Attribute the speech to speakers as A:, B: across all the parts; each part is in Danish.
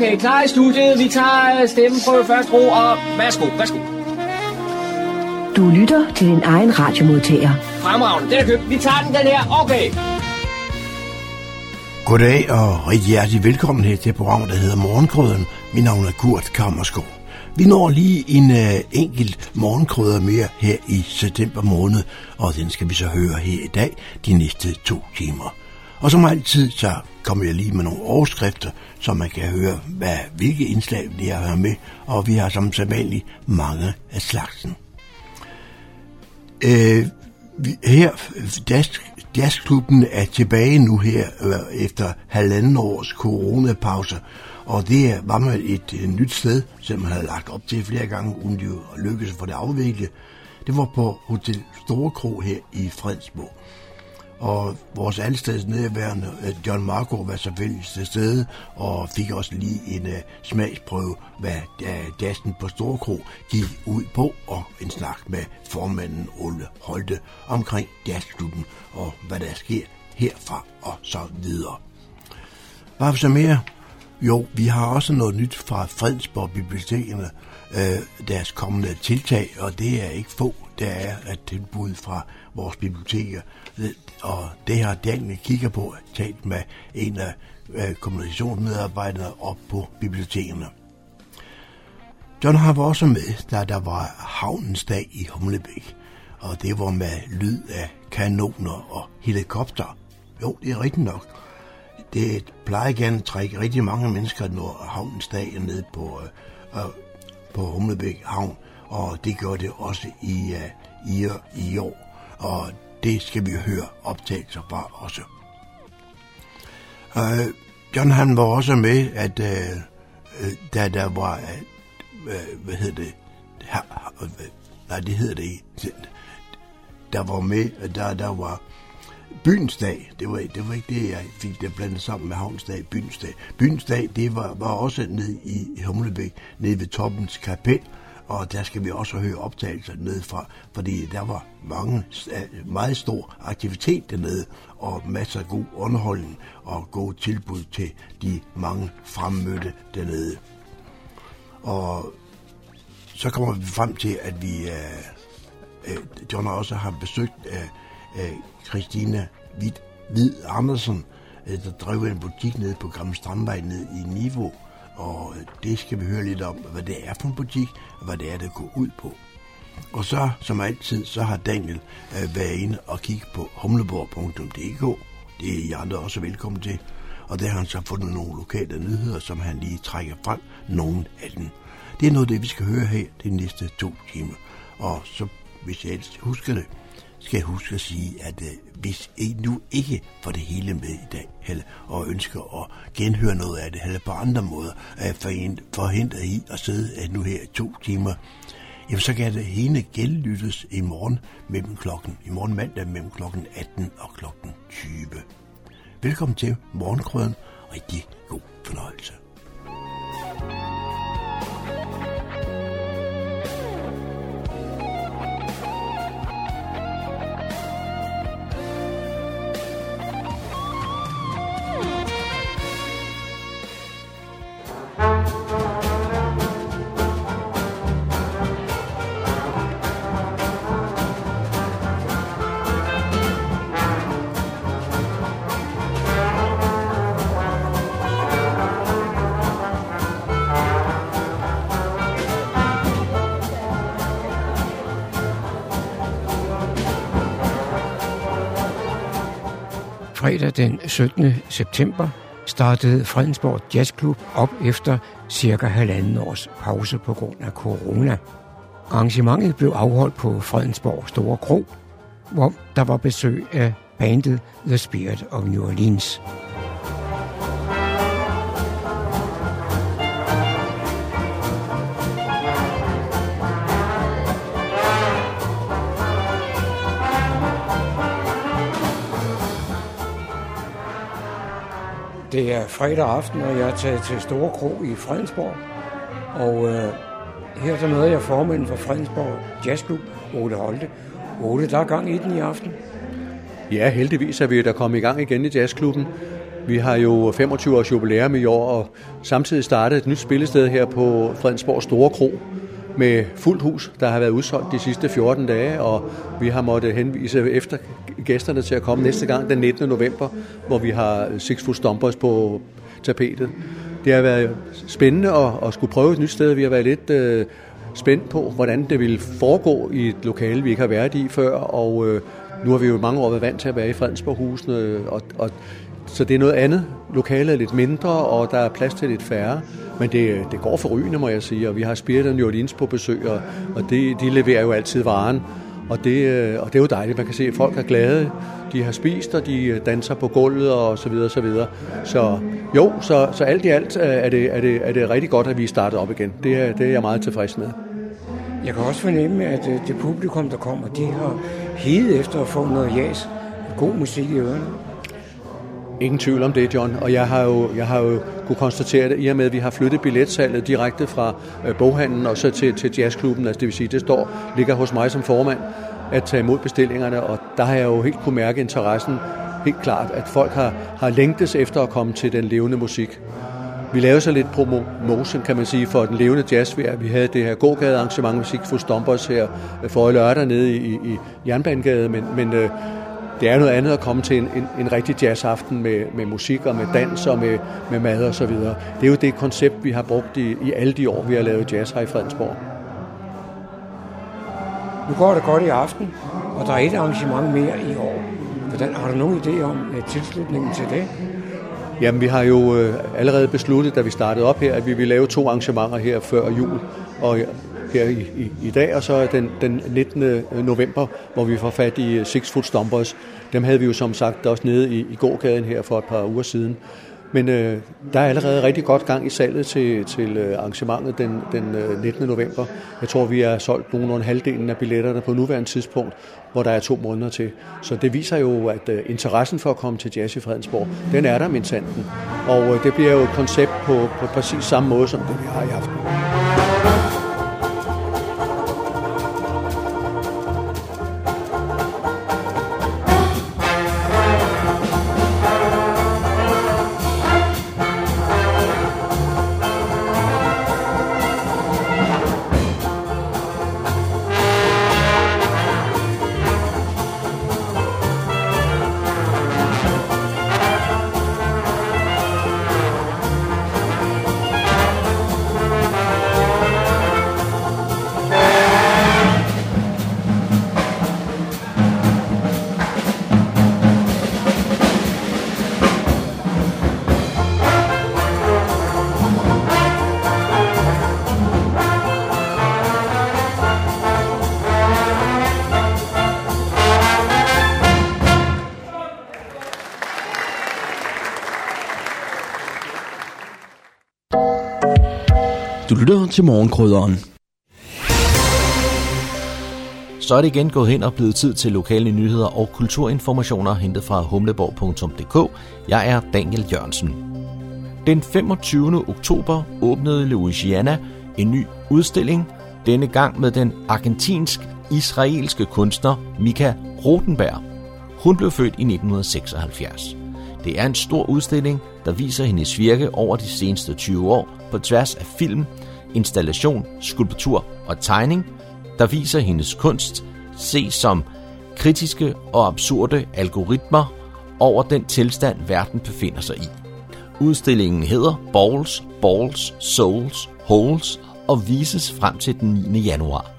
A: Okay, klar i studiet. Vi tager stemmen på første ro, og værsgo, værsgo.
B: Du lytter til din egen radiomodtager.
A: Fremragende, den er købt. Vi tager den, den her. Okay.
C: Goddag og rigtig hjertelig velkommen her til programmet, der hedder Morgenkrøden. Mit navn er Kurt Kammerskov. Vi når lige en uh, enkelt morgenkrøder mere her i september måned, og den skal vi så høre her i dag de næste to timer. Og som altid, så kommer jeg lige med nogle overskrifter, så man kan høre, hvad, hvilke indslag vi har med, og vi har som sædvanligt mange af slagsen. Øh, her, jazz, jazzklubben er tilbage nu her øh, efter halvanden års coronapause, og det var med et, øh, nyt sted, som man havde lagt op til flere gange, uden de lykkedes at det afvikle. Det var på Hotel Store Kro her i Fredsborg. Og vores allesteds nedværende øh, John Marco var selvfølgelig til stede og fik også lige en uh, smagsprøve, hvad øh, uh, dasten på Storkro gik ud på, og en snak med formanden Ole Holte omkring jazzklubben og hvad der sker herfra og så videre. Hvad så mere? Jo, vi har også noget nyt fra Fredensborg Bibliotekerne, øh, deres kommende tiltag, og det er ikke få, der er et tilbud fra vores biblioteker. Og det har Daniel kigger på, talt med en af øh, kommunikationsmedarbejderne op på bibliotekerne. John har også med, da der var havnens dag i Humlebæk, og det var med lyd af kanoner og helikopter. Jo, det er rigtigt nok. Det plejer gerne at trække rigtig mange mennesker, når havnen dag ned på, øh, øh, på Humlebæk Havn, og det gør det også i, øh, i, i år. Og det skal vi høre optagelser fra også. Øh, John han var også med, at øh, øh da der var, øh, øh hvad hedder det, her, øh, nej det hedder det ikke, der var med, der, der var byens dag, det var, det var ikke det, jeg fik det blandet sammen med havnsdag, byens dag. Byens dag, det var, var også nede i Humlebæk, nede ved Toppens Kapel, og der skal vi også høre optagelser ned fra, fordi der var mange, meget stor aktivitet dernede, og masser af god underholdning og god tilbud til de mange fremmødte dernede. Og så kommer vi frem til, at vi, uh, John også har besøgt uh, Christina Hvid, Hvid Andersen, øh, der drev en butik nede på Gamle Strandvej nede i Niveau, og øh, det skal vi høre lidt om, hvad det er for en butik, og hvad det er, det går ud på. Og så, som altid, så har Daniel øh, været inde og kigge på humleborg.dk. Det er I andre også velkommen til. Og der har han så fundet nogle lokale nyheder, som han lige trækker frem, nogle af dem. Det er noget af det, vi skal høre her de næste to timer. Og så, hvis jeg husker det, skal jeg huske at sige, at øh, hvis I nu ikke får det hele med i dag, eller, og ønsker at genhøre noget af det, eller på andre måder, øh, er forhindret i at sidde at nu her i to timer, jamen så kan det hele genlyttes i morgen mellem klokken, i morgen mandag mellem klokken 18 og klokken 20. Velkommen til Morgenkrøden. Rigtig god fornøjelse.
D: Den 17. september startede Fredensborg Jazzklub op efter cirka halvanden års pause på grund af corona. Arrangementet blev afholdt på Fredensborg Store Kro, hvor der var besøg af bandet The Spirit of New Orleans. Det er fredag aften, og jeg er taget til Store Kro i Fredensborg. Og øh, her så møder jeg formanden for Fredensborg Jazzklub, Ole Holte. Ole, der er gang i den i aften.
E: Ja, heldigvis er vi der kommet i gang igen i jazzklubben.
F: Vi har jo 25 års jubilæum i år, og samtidig startet et nyt spillested her på Fredensborg Store Kro med fuldt hus, der har været udsolgt de sidste 14 dage, og vi har måttet henvise efter gæsterne til at komme næste gang den 19. november, hvor vi har Six Foot Stompers på tapetet. Det har været spændende at, at skulle prøve et nyt sted. Vi har været lidt øh, spændt på, hvordan det ville foregå i et lokale, vi ikke har været i før, og øh, nu har vi jo mange år været vant til at være i Fredensborghusene, og, og så det er noget andet. Lokalet er lidt mindre, og der er plads til lidt færre. Men det, det går for rygende, må jeg sige. Og vi har Spirit jo New Orleans på besøg, og, og det, de leverer jo altid varen. Og det, øh, og det er jo dejligt. Man kan se, at folk er glade. De har spist, og de øh, danser på gulvet, og så videre, og så videre. Så jo, så, så alt i alt øh, er det, er, det, er det rigtig godt, at vi er startet op igen. Det er, det er jeg meget tilfreds med.
D: Jeg kan også fornemme, at det publikum, der kommer, de har hede efter at få noget jas. God musik i ørerne.
F: Ingen tvivl om det, John. Og jeg har jo, jeg har jo kunne konstatere det, i og med, at vi har flyttet billetsalget direkte fra øh, boghandlen og så til, til jazzklubben. Altså det vil sige, det står, ligger hos mig som formand at tage imod bestillingerne, og der har jeg jo helt kunne mærke interessen helt klart, at folk har, har længtes efter at komme til den levende musik. Vi lavede så lidt promotion, kan man sige, for den levende jazzvær. Vi havde det her gågade arrangement musik for Stompers her øh, for lørdag nede i, i Jernbanegade, men, men øh, det er noget andet at komme til en, en, en rigtig jazzaften med, med musik og med dans og med, med mad og så videre. Det er jo det koncept, vi har brugt i, i alle de år, vi har lavet jazz her i Fredensborg.
D: Nu går det godt i aften, og der er et arrangement mere i år. Hvordan, har du nogen idé om uh, tilslutningen til det?
F: Jamen, vi har jo øh, allerede besluttet, da vi startede op her, at vi vil lave to arrangementer her før jul. Og her i, i, i dag, og så den, den 19. november, hvor vi får fat i øh, Six Foot Stompers. Dem havde vi jo som sagt også nede i, i gågaden her for et par uger siden. Men øh, der er allerede rigtig godt gang i salget til, til øh, arrangementet den, den øh, 19. november. Jeg tror, vi har solgt nogenlunde halvdelen af billetterne på nuværende tidspunkt, hvor der er to måneder til. Så det viser jo, at øh, interessen for at komme til jazz i Fredensborg, den er der min sanden. Og øh, det bliver jo et koncept på, på præcis samme måde, som det vi har i aften.
E: Til morgenkrydderen. Så er det igen gået hen og blevet tid til lokale nyheder og kulturinformationer hentet fra humleborg.dk. Jeg er Daniel Jørgensen. Den 25. oktober åbnede Louisiana en ny udstilling, denne gang med den argentinsk-israelske kunstner Mika Rotenberg. Hun blev født i 1976. Det er en stor udstilling, der viser hendes virke over de seneste 20 år på tværs af film, installation, skulptur og tegning, der viser hendes kunst, ses som kritiske og absurde algoritmer over den tilstand, verden befinder sig i. Udstillingen hedder Balls, Balls, Souls, Holes og vises frem til den 9. januar.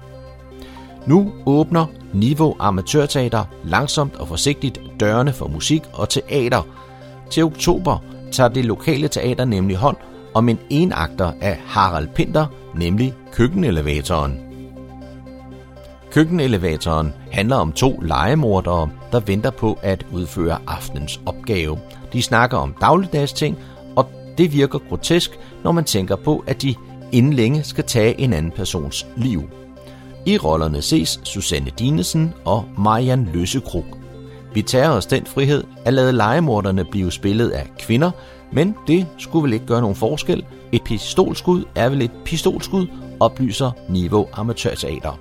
E: Nu åbner Niveau Amatørteater langsomt og forsigtigt dørene for musik og teater. Til oktober tager det lokale teater nemlig hånd om en enakter af Harald Pinter, nemlig Køkkenelevatoren. Køkkenelevatoren handler om to legemordere, der venter på at udføre aftenens opgave. De snakker om dagligdags ting, og det virker grotesk, når man tænker på, at de inden længe skal tage en anden persons liv. I rollerne ses Susanne Dinesen og Marian Løsekrug. Vi tager os den frihed at lade legemorderne blive spillet af kvinder, men det skulle vel ikke gøre nogen forskel. Et pistolskud er vel et pistolskud, oplyser Niveau Amatørteater.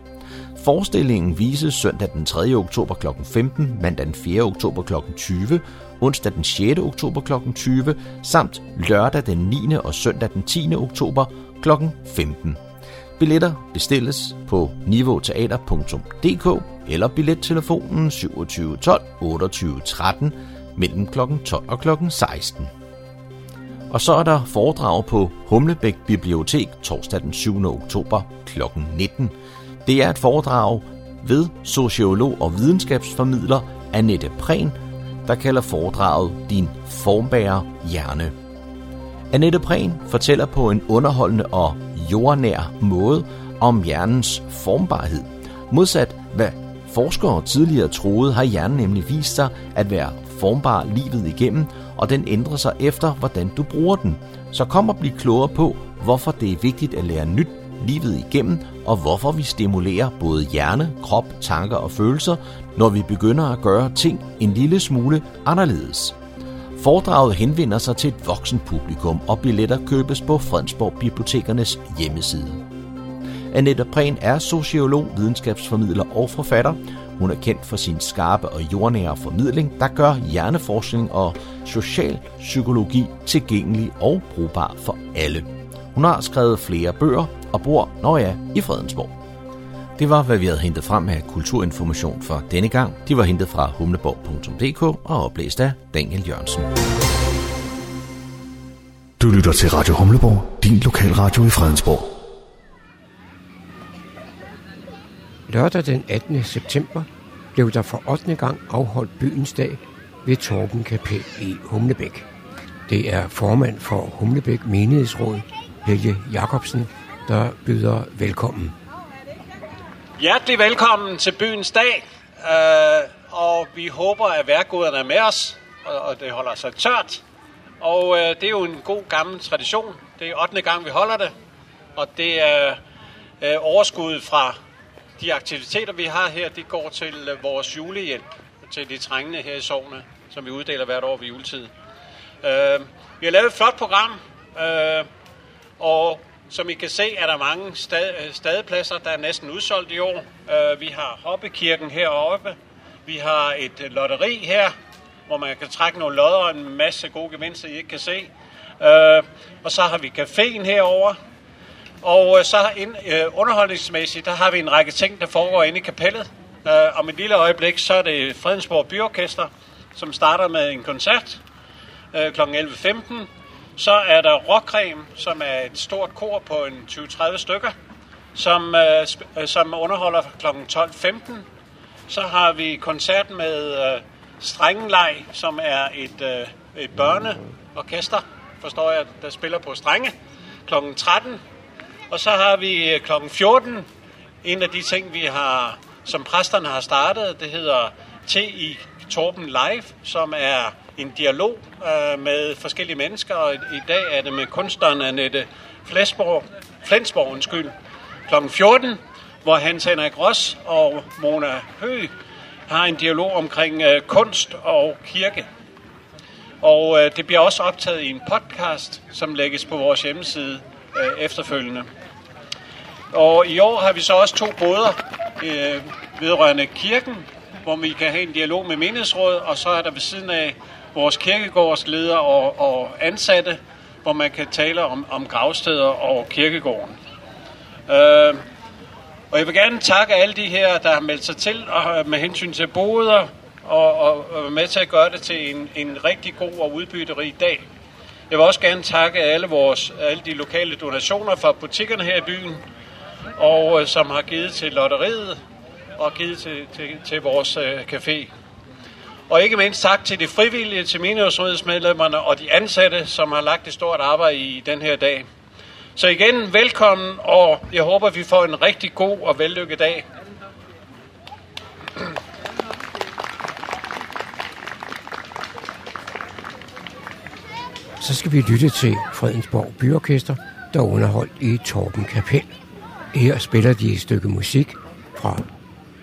E: Forestillingen vises søndag den 3. oktober kl. 15, mandag den 4. oktober kl. 20, onsdag den 6. oktober kl. 20, samt lørdag den 9. og søndag den 10. oktober kl. 15. Billetter bestilles på niveauteater.dk eller billettelefonen 27 12 28 13 mellem kl. 12 og kl. 16. Og så er der foredrag på Humlebæk Bibliotek torsdag den 7. oktober kl. 19. Det er et foredrag ved sociolog og videnskabsformidler Annette Prehn, der kalder foredraget Din formbærer hjerne. Annette Prehn fortæller på en underholdende og jordnær måde om hjernens formbarhed. Modsat hvad forskere tidligere troede, har hjernen nemlig vist sig at være formbar livet igennem, og den ændrer sig efter, hvordan du bruger den. Så kom og bliv klogere på, hvorfor det er vigtigt at lære nyt livet igennem, og hvorfor vi stimulerer både hjerne, krop, tanker og følelser, når vi begynder at gøre ting en lille smule anderledes. Foredraget henvender sig til et voksen publikum, og billetter købes på Fredensborg Bibliotekernes hjemmeside. Annette Prehn er sociolog, videnskabsformidler og forfatter. Hun er kendt for sin skarpe og jordnære formidling, der gør hjerneforskning og social psykologi tilgængelig og brugbar for alle. Hun har skrevet flere bøger og bor, når jeg i Fredensborg. Det var, hvad vi havde hentet frem af kulturinformation for denne gang. De var hentet fra humleborg.dk og oplæst af Daniel Jørgensen.
G: Du lytter til Radio Humleborg, din lokalradio i Fredensborg.
D: Lørdag den 18. september blev der for 8. gang afholdt byens dag ved Torben Kapel i Humlebæk. Det er formand for Humlebæk Menighedsråd, Helge Jacobsen, der byder velkommen.
H: Hjertelig velkommen til byens dag, øh, og vi håber, at værgoderne er med os, og det holder sig tørt. Og øh, det er jo en god gammel tradition. Det er 8. gang, vi holder det, og det er øh, overskuddet fra de aktiviteter, vi har her, det går til øh, vores julehjælp til de trængende her i sovne, som vi uddeler hvert år ved juletid. Øh, vi har lavet et flot program, øh, og som I kan se, er der mange stad, stadepladser, der er næsten udsolgt i år. Uh, vi har Hoppekirken heroppe. Vi har et lotteri her, hvor man kan trække nogle lodder og en masse gode gevinster, I ikke kan se. Uh, og så har vi caféen herover. Og uh, så ind, øh, underholdningsmæssigt, der har vi en række ting, der foregår inde i kapellet. Øh, om et lille øjeblik, så er det Fredensborg Byorkester, som starter med en koncert øh, kl. 11.15. Så er der Rockrem, som er et stort kor på en 20-30 stykker, som, øh, øh, som underholder kl. 12.15. Så har vi koncert med øh, Strengelej, som er et, øh, et børneorkester, forstår jeg, der spiller på strenge, kl. 13. Og så har vi øh, kl. 14 en af de ting, vi har, som præsterne har startet, det hedder TI i Torben Live, som er en dialog øh, med forskellige mennesker, og i dag er det med kunstneren Annette Flensborg, Flensborg undskyld, kl. 14, hvor Hans Henrik Ross og Mona Høgh har en dialog omkring øh, kunst og kirke. Og øh, det bliver også optaget i en podcast, som lægges på vores hjemmeside øh, efterfølgende. Og i år har vi så også to båder øh, vedrørende kirken, hvor vi kan have en dialog med menighedsrådet, og så er der ved siden af vores kirkegårdsleder og, og ansatte, hvor man kan tale om, om gravsteder og kirkegården. Øh, og jeg vil gerne takke alle de her, der har meldt sig til og, øh, med hensyn til boder, og, og, og med til at gøre det til en, en rigtig god og udbytterig dag. Jeg vil også gerne takke alle, vores, alle de lokale donationer fra butikkerne her i byen, og øh, som har givet til lotteriet og givet til, til, til vores øh, café. Og ikke mindst tak til de frivillige, til menighedsrådsmedlemmerne og de ansatte, som har lagt et stort arbejde i den her dag. Så igen, velkommen, og jeg håber, vi får en rigtig god og vellykket dag.
D: Så skal vi lytte til Fredensborg Byorkester, der er underholdt i Torben Kapel. Her spiller de et stykke musik fra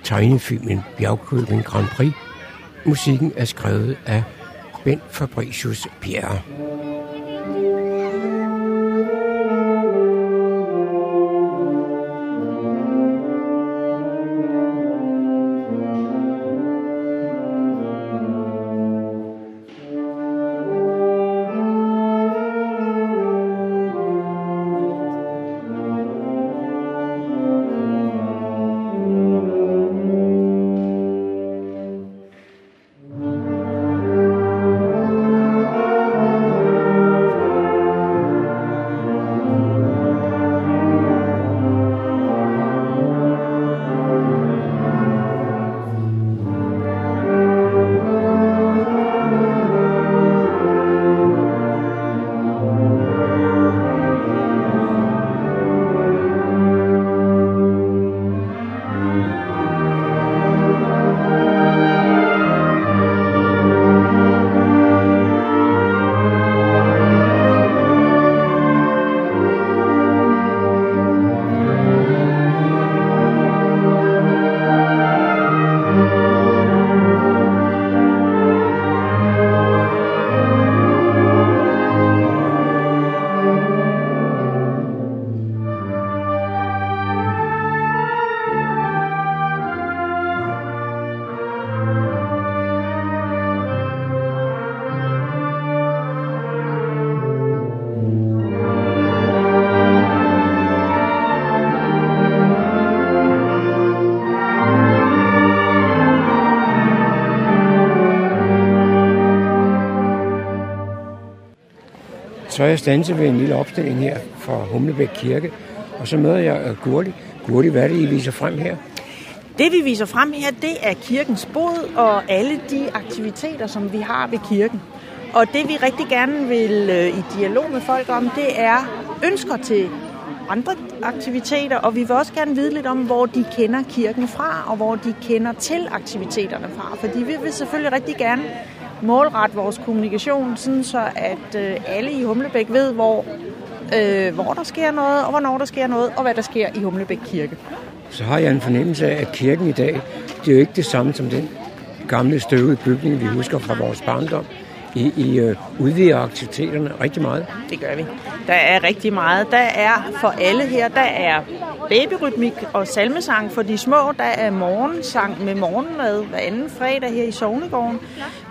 D: tegnefilmen Bjergkøbing Grand Prix Musikken er skrevet af Ben Fabricius Bjerre. Er jeg standset ved en lille opstilling her fra Humlebæk Kirke, og så møder jeg øh, Gurli. Gurli, hvad er det, I viser frem her?
I: Det vi viser frem her, det er kirkens bod og alle de aktiviteter, som vi har ved kirken. Og det vi rigtig gerne vil øh, i dialog med folk om, det er ønsker til andre aktiviteter, og vi vil også gerne vide lidt om, hvor de kender kirken fra, og hvor de kender til aktiviteterne fra. Fordi vi vil selvfølgelig rigtig gerne målrette vores kommunikation, sådan så at øh, alle i Humlebæk ved, hvor, øh, hvor der sker noget, og hvornår der sker noget, og hvad der sker i Humlebæk Kirke.
D: Så har jeg en fornemmelse af, at kirken i dag, det er jo ikke det samme som den gamle støvede bygning, vi husker fra vores barndom. I, I øh, udvider aktiviteterne rigtig meget.
I: Det gør vi. Der er rigtig meget. Der er for alle her, der er babyrytmik og salmesang for de små. Der er morgensang med morgenmad hver anden fredag her i Sognegården.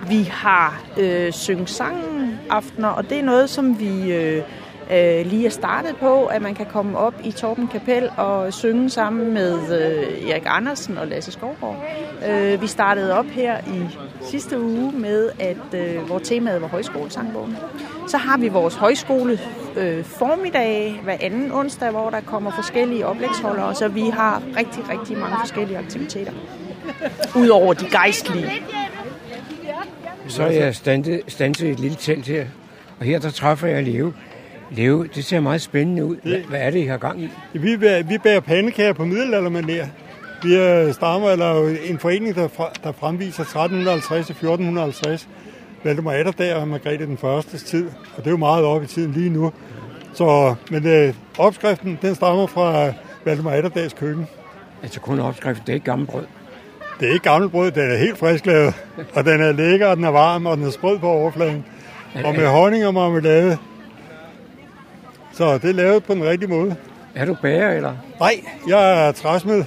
I: Vi har øh, syng sangen aftener, og det er noget, som vi øh, øh, lige er startet på, at man kan komme op i Torben Kapel og synge sammen med øh, Erik Andersen og Lasse Skovgaard. Øh, vi startede op her i sidste uge med, at øh, vores temaet var højskolesangbogen. Så har vi vores højskole øh, formiddag hver anden onsdag, hvor der kommer forskellige oplægsholdere, så vi har rigtig, rigtig mange forskellige aktiviteter. Udover de gejstlige.
D: Så er jeg standet, standet et lille telt her, og her der træffer jeg Leo. Leo, det ser meget spændende ud. Hvad, hvad er det, I har gang i?
J: Vi, bærer- vi bærer pandekager på middelaldermanér. Vi er stammer, eller en forening, der, fra, der fremviser 1350 til 1450. Valdemar Atterdag og Margrethe den Førstes tid, og det er jo meget op i tiden lige nu. Så, men øh, opskriften, den stammer fra Valdemar Atterdags køkken.
D: Altså kun opskrift, det er ikke gammelt brød.
J: Det er ikke gammelt brød, den er helt frisk lavet. Og den er lækker, og den er varm, og den er sprød på overfladen. Og med honning og marmelade. Så det er lavet på den rigtige måde.
D: Er du bager, eller?
J: Nej, jeg er træsmed.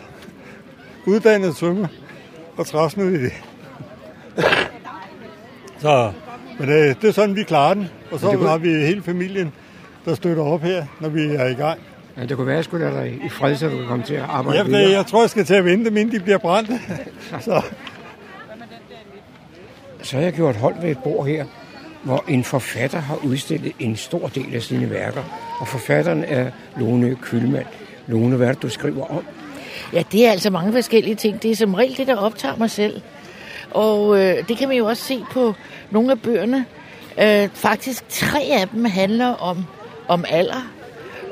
J: Uddannet tømmer og træsmed i det. Så, men det, det er sådan, vi klarer den. Og så har vi hele familien, der støtter op her, når vi er i gang.
D: Ja, det kunne være, at jeg skulle lade dig i fred, så du kan komme til at arbejde
J: Ja,
D: videre.
J: det, jeg tror, jeg skal til at vente, inden de bliver brændt. så,
D: Så har jeg gjort hold ved et bord her, hvor en forfatter har udstillet en stor del af sine værker. Og forfatteren er Lone Kølmand. Lone, hvad det, du skriver om?
K: Ja, det er altså mange forskellige ting. Det er som regel det, der optager mig selv. Og øh, det kan man jo også se på nogle af bøgerne. Øh, faktisk tre af dem handler om, om alder.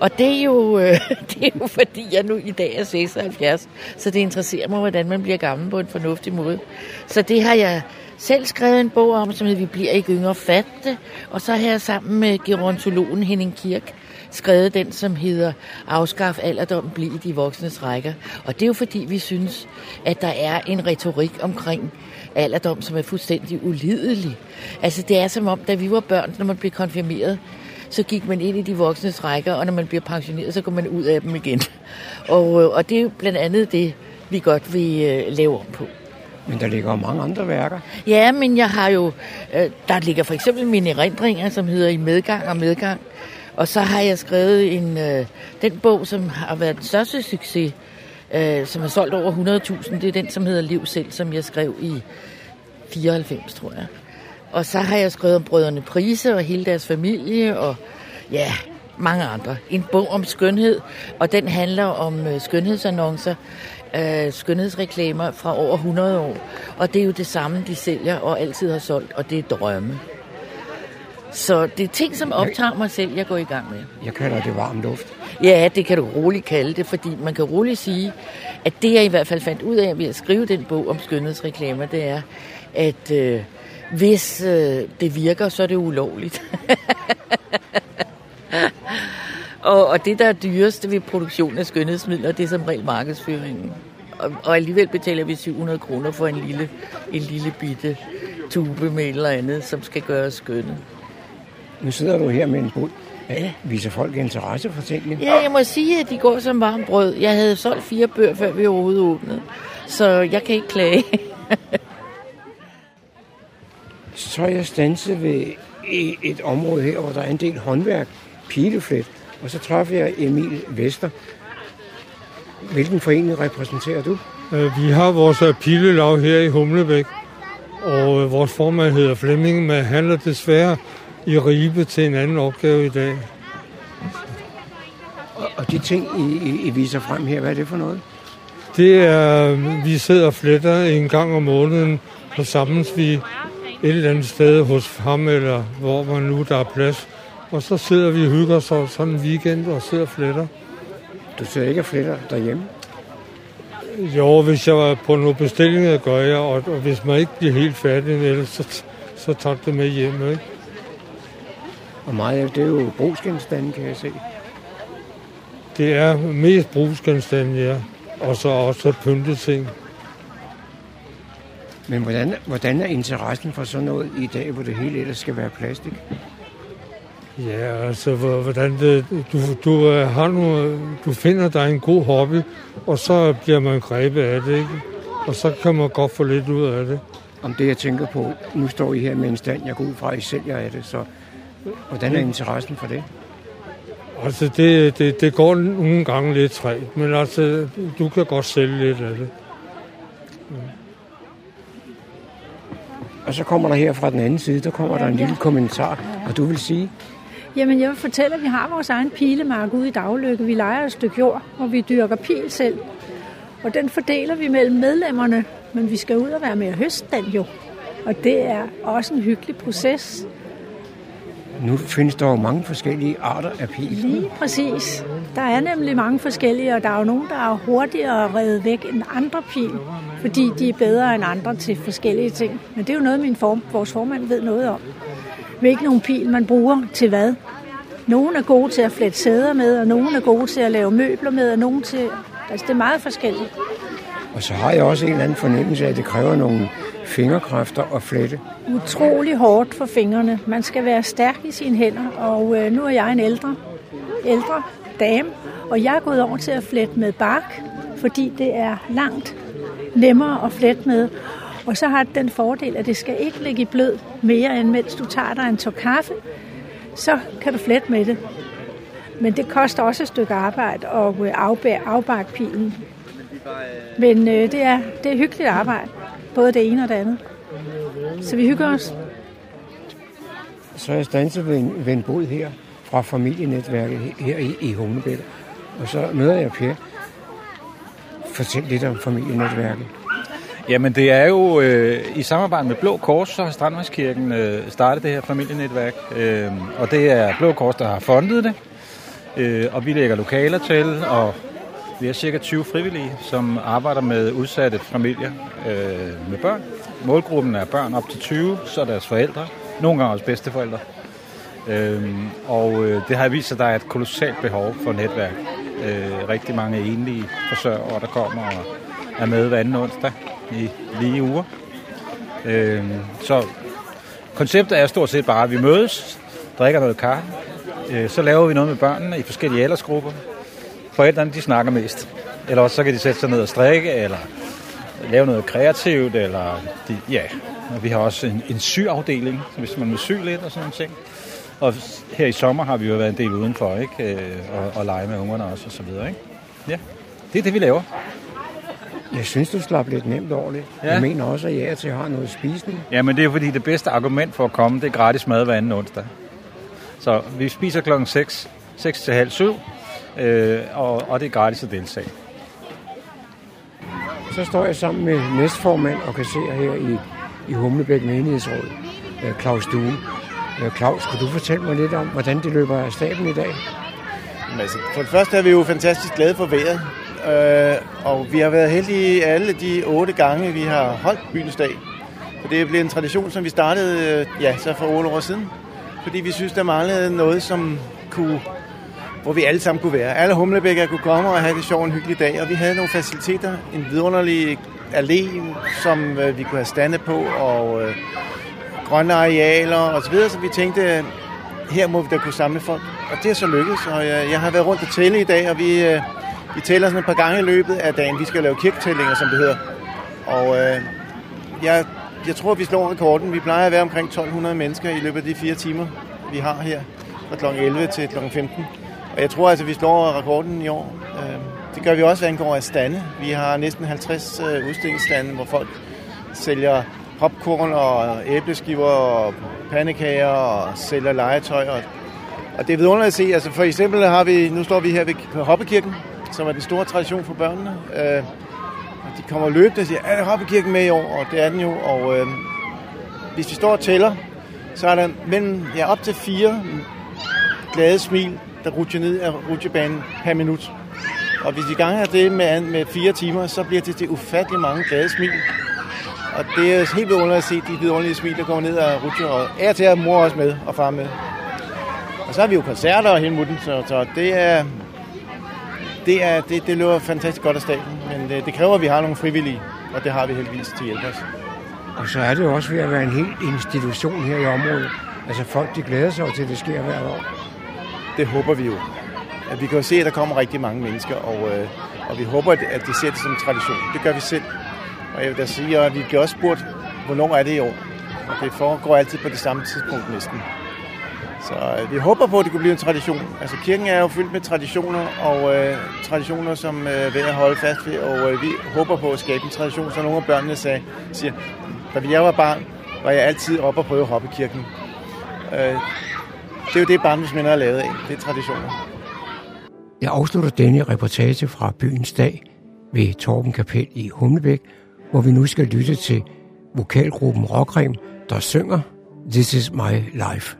K: Og det er, jo, øh, det er jo fordi, jeg nu i dag er 76, så det interesserer mig, hvordan man bliver gammel på en fornuftig måde. Så det har jeg selv skrevet en bog om, som hedder Vi bliver ikke yngre fatte. Og så har jeg sammen med gerontologen Henning Kirk skrevet den, som hedder Afskaf alderdom, bliv i de voksnes rækker. Og det er jo fordi, vi synes, at der er en retorik omkring alderdom, som er fuldstændig ulidelig. Altså det er som om, da vi var børn, når man blev konfirmeret, så gik man ind i de voksnes rækker, og når man bliver pensioneret, så går man ud af dem igen. Og, øh, og det er jo blandt andet det, vi godt vil øh, lave om på.
D: Men der ligger jo mange andre værker.
K: Ja, men jeg har jo... Øh, der ligger for eksempel mine erindringer, som hedder I medgang og medgang. Og så har jeg skrevet en, øh, den bog, som har været den største succes, øh, som har solgt over 100.000. Det er den, som hedder Liv selv, som jeg skrev i 94, tror jeg. Og så har jeg skrevet om brødrene Prise og hele deres familie, og ja, mange andre. En bog om skønhed, og den handler om øh, skønhedsannoncer, øh, skønhedsreklamer fra over 100 år. Og det er jo det samme, de sælger og altid har solgt, og det er drømme. Så det er ting, som optager mig selv, jeg går i gang med.
D: Jeg kalder det varm luft.
K: Ja, det kan du roligt kalde det, fordi man kan roligt sige, at det jeg i hvert fald fandt ud af ved at skrive den bog om skønhedsreklamer, det er, at øh, hvis øh, det virker, så er det ulovligt. og, og det, der er dyreste ved produktion af skønhedsmidler, det er som regel markedsføringen. Og, og alligevel betaler vi 700 kroner for en lille, en lille bitte tube med et eller andet, som skal gøres skønne.
D: Nu sidder du her med en bud. Ja. Viser folk interesse for tingene?
K: Ja, jeg må sige, at de går som varmt brød. Jeg havde solgt fire bøger, før vi overhovedet åbnede. Så jeg kan ikke klage.
D: Så er jeg stanset ved i- et område her, hvor der er en del håndværk, pileflet, og så træffer jeg Emil Vester. Hvilken forening repræsenterer du?
L: Øh, Vi har vores øh, pilelag her i Humlebæk, og øh, vores formand hedder Flemming, men handler desværre
J: i Ribe til en anden opgave i dag.
D: Og, og de ting, I, I, I viser frem her, hvad er det for noget?
J: Det er, vi sidder og fletter en gang om måneden, og samles vi et eller andet sted hos ham, eller hvor man nu der er plads. Og så sidder vi og hygger os sådan en weekend og sidder og fletter.
D: Du sidder ikke og fletter derhjemme?
J: Jo, hvis jeg var på nogle bestillinger, gør jeg, og, og hvis man ikke bliver helt færdig med det, så, så tager det med hjem, ikke?
D: Og meget af det er jo brugsgenstande, kan jeg se.
J: Det er mest brugsgenstande, ja. Og så også pynteting.
D: Men hvordan, hvordan er interessen for sådan noget i dag, hvor det hele ellers skal være plastik?
J: Ja, altså, hvordan det, du, du, øh, har nogle, du finder dig en god hobby, og så bliver man grebet af det, ikke? Og så kan man godt få lidt ud af det.
D: Om det, jeg tænker på, nu står I her med en stand, jeg går ud fra, I sælger af det, så hvordan er interessen for det?
J: Altså, det, det, det går nogle gange lidt træt, men altså, du kan godt sælge lidt af det.
D: Og så kommer der her fra den anden side, der kommer der en lille kommentar, og du vil sige?
L: Jamen, jeg vil fortælle, at vi har vores egen pilemark ude i Daglykke. Vi leger et stykke jord, og vi dyrker pil selv. Og den fordeler vi mellem medlemmerne, men vi skal ud og være med at høste den jo. Og det er også en hyggelig proces.
D: Nu findes der jo mange forskellige arter af pil.
L: Lige præcis. Der er nemlig mange forskellige, og der er jo nogen, der er hurtigere reddet væk end andre pil, fordi de er bedre end andre til forskellige ting. Men det er jo noget, min form, vores formand ved noget om. Hvilken nogle pil man bruger til hvad. Nogle er gode til at flette sæder med, og nogle er gode til at lave møbler med, og nogle til... Altså, det er meget forskelligt.
D: Og så har jeg også en eller anden fornemmelse af, at det kræver nogle fingerkræfter og flette.
L: Utrolig hårdt for fingrene. Man skal være stærk i sine hænder, og øh, nu er jeg en ældre, ældre dame, og jeg er gået over til at flette med bark, fordi det er langt nemmere at flette med. Og så har det den fordel, at det skal ikke ligge i blød mere, end mens du tager dig en tår kaffe. Så kan du flette med det. Men det koster også et stykke arbejde at øh, afbære afbakke pilen. Men øh, det, er, det er hyggeligt arbejde. Både det ene og det andet. Så vi hygger os.
D: Så er jeg standset ved en, ved en bod her fra familienetværket her i, i Humlebæk. Og så møder jeg Per. Fortæl lidt om familienetværket.
M: Jamen det er jo øh, i samarbejde med Blå Kors, så har Strandvejskirken øh, startet det her familienetværk. Øh, og det er Blå Kors, der har fundet det. Øh, og vi lægger lokaler til, og vi har cirka 20 frivillige, som arbejder med udsatte familier øh, med børn. Målgruppen er børn op til 20, så deres forældre. Nogle gange også bedsteforældre. Øh, og øh, det har vist sig, at der er et kolossalt behov for netværk. Øh, rigtig mange enlige forsørgere, der kommer og er med hver anden onsdag i lige uger. Øh, så konceptet er stort set bare, at vi mødes, drikker noget kaffe, øh, så laver vi noget med børnene i forskellige aldersgrupper. Forældrene, de snakker mest. Eller også så kan de sætte sig ned og strikke, eller lave noget kreativt, eller de, ja, og vi har også en, en syafdeling, hvis man vil sy lidt og sådan nogle ting. Og her i sommer har vi jo været en del udenfor, ikke? Øh, og, og lege med ungerne også, og så videre, ikke? Ja, det er det, vi laver.
D: Jeg synes, du slap lidt nemt over det. Ja. Jeg mener også, at jeg til har noget spisning.
M: Ja, men det er fordi det bedste argument for at komme, det er gratis mad hver anden onsdag. Så vi spiser klokken 6, 6 til halv 7, øh, og, og det er gratis at deltage.
D: Så står jeg sammen med næstformand og kasserer her i, i Humlebæk Menighedsråd, øh, Claus Due. Øh, Claus, kunne du fortælle mig lidt om, hvordan det løber af staben i dag?
N: Altså, for det første er vi jo fantastisk glade for vejret, øh, og vi har været heldige alle de otte gange, vi har holdt byens dag. For det er blevet en tradition, som vi startede ja, så for otte år siden. Fordi vi synes, der manglede noget, som kunne hvor vi alle sammen kunne være. Alle humlebækker kunne komme og have det sjovt en hyggelig dag, og vi havde nogle faciliteter, en vidunderlig allé, som øh, vi kunne have stande på, og øh, grønne arealer og så videre, så vi tænkte, her må vi da kunne samle folk. Og det er så lykkedes, og jeg, jeg har været rundt og tælle i dag, og vi, øh, vi tæller sådan et par gange i løbet af dagen. Vi skal lave kirketællinger, som det hedder. Og øh, jeg, jeg tror, vi slår rekorden. Vi plejer at være omkring 1200 mennesker i løbet af de fire timer, vi har her, fra kl. 11 til kl. 15. Og jeg tror altså, vi slår rekorden i år. Øhm, det gør vi også, hvad angår af stande. Vi har næsten 50 øh, udstillingsstande, hvor folk sælger popcorn og æbleskiver og pandekager og sælger legetøj. Og, og det er vidunderligt at se. Altså for eksempel har vi, nu står vi her ved Hoppekirken, som er den store tradition for børnene. Øh, og de kommer løbende og siger, er Hoppekirken med i år? Og det er den jo. Og øh, hvis vi står og tæller, så er der mellem, ja, op til fire glade smil, der rutsjer ned af rutsjebanen per minut. Og hvis de ganger det med, med fire timer, så bliver det til ufattelig mange glade smil. Og det er helt vidunderligt at se de vidunderlige smil, der kommer ned af rutsjer. Og er til at mor også med og far med. Og så har vi jo koncerter og hele mutten, så, så det er, det, er, det, det løber fantastisk godt af staten. Men det, det kræver, at vi har nogle frivillige, og det har vi heldigvis til hjælp os.
D: Og så er det jo også ved at være en helt institution her i området. Altså folk, de glæder sig til, at det sker hvert år.
N: Det håber vi jo. At vi kan jo se, at der kommer rigtig mange mennesker, og, øh, og vi håber, at, at de ser det som en tradition. Det gør vi selv. Og jeg vil da sige, at vi bliver også spurgt, hvornår er det i år? Og det foregår altid på det samme tidspunkt næsten. Så øh, vi håber på, at det kunne blive en tradition. Altså kirken er jo fyldt med traditioner, og øh, traditioner, som øh, vil ved at holde fast ved, og øh, vi håber på at skabe en tradition, så nogle af børnene sagde, siger, da jeg var barn, var jeg altid oppe og prøve at hoppe i kirken. Øh, det er jo det, barndomsminder er lavet af. Det er traditioner.
D: Jeg afslutter denne reportage fra byens dag ved Torben Kapel i Humlebæk, hvor vi nu skal lytte til vokalgruppen Rockrem, der synger This is my life.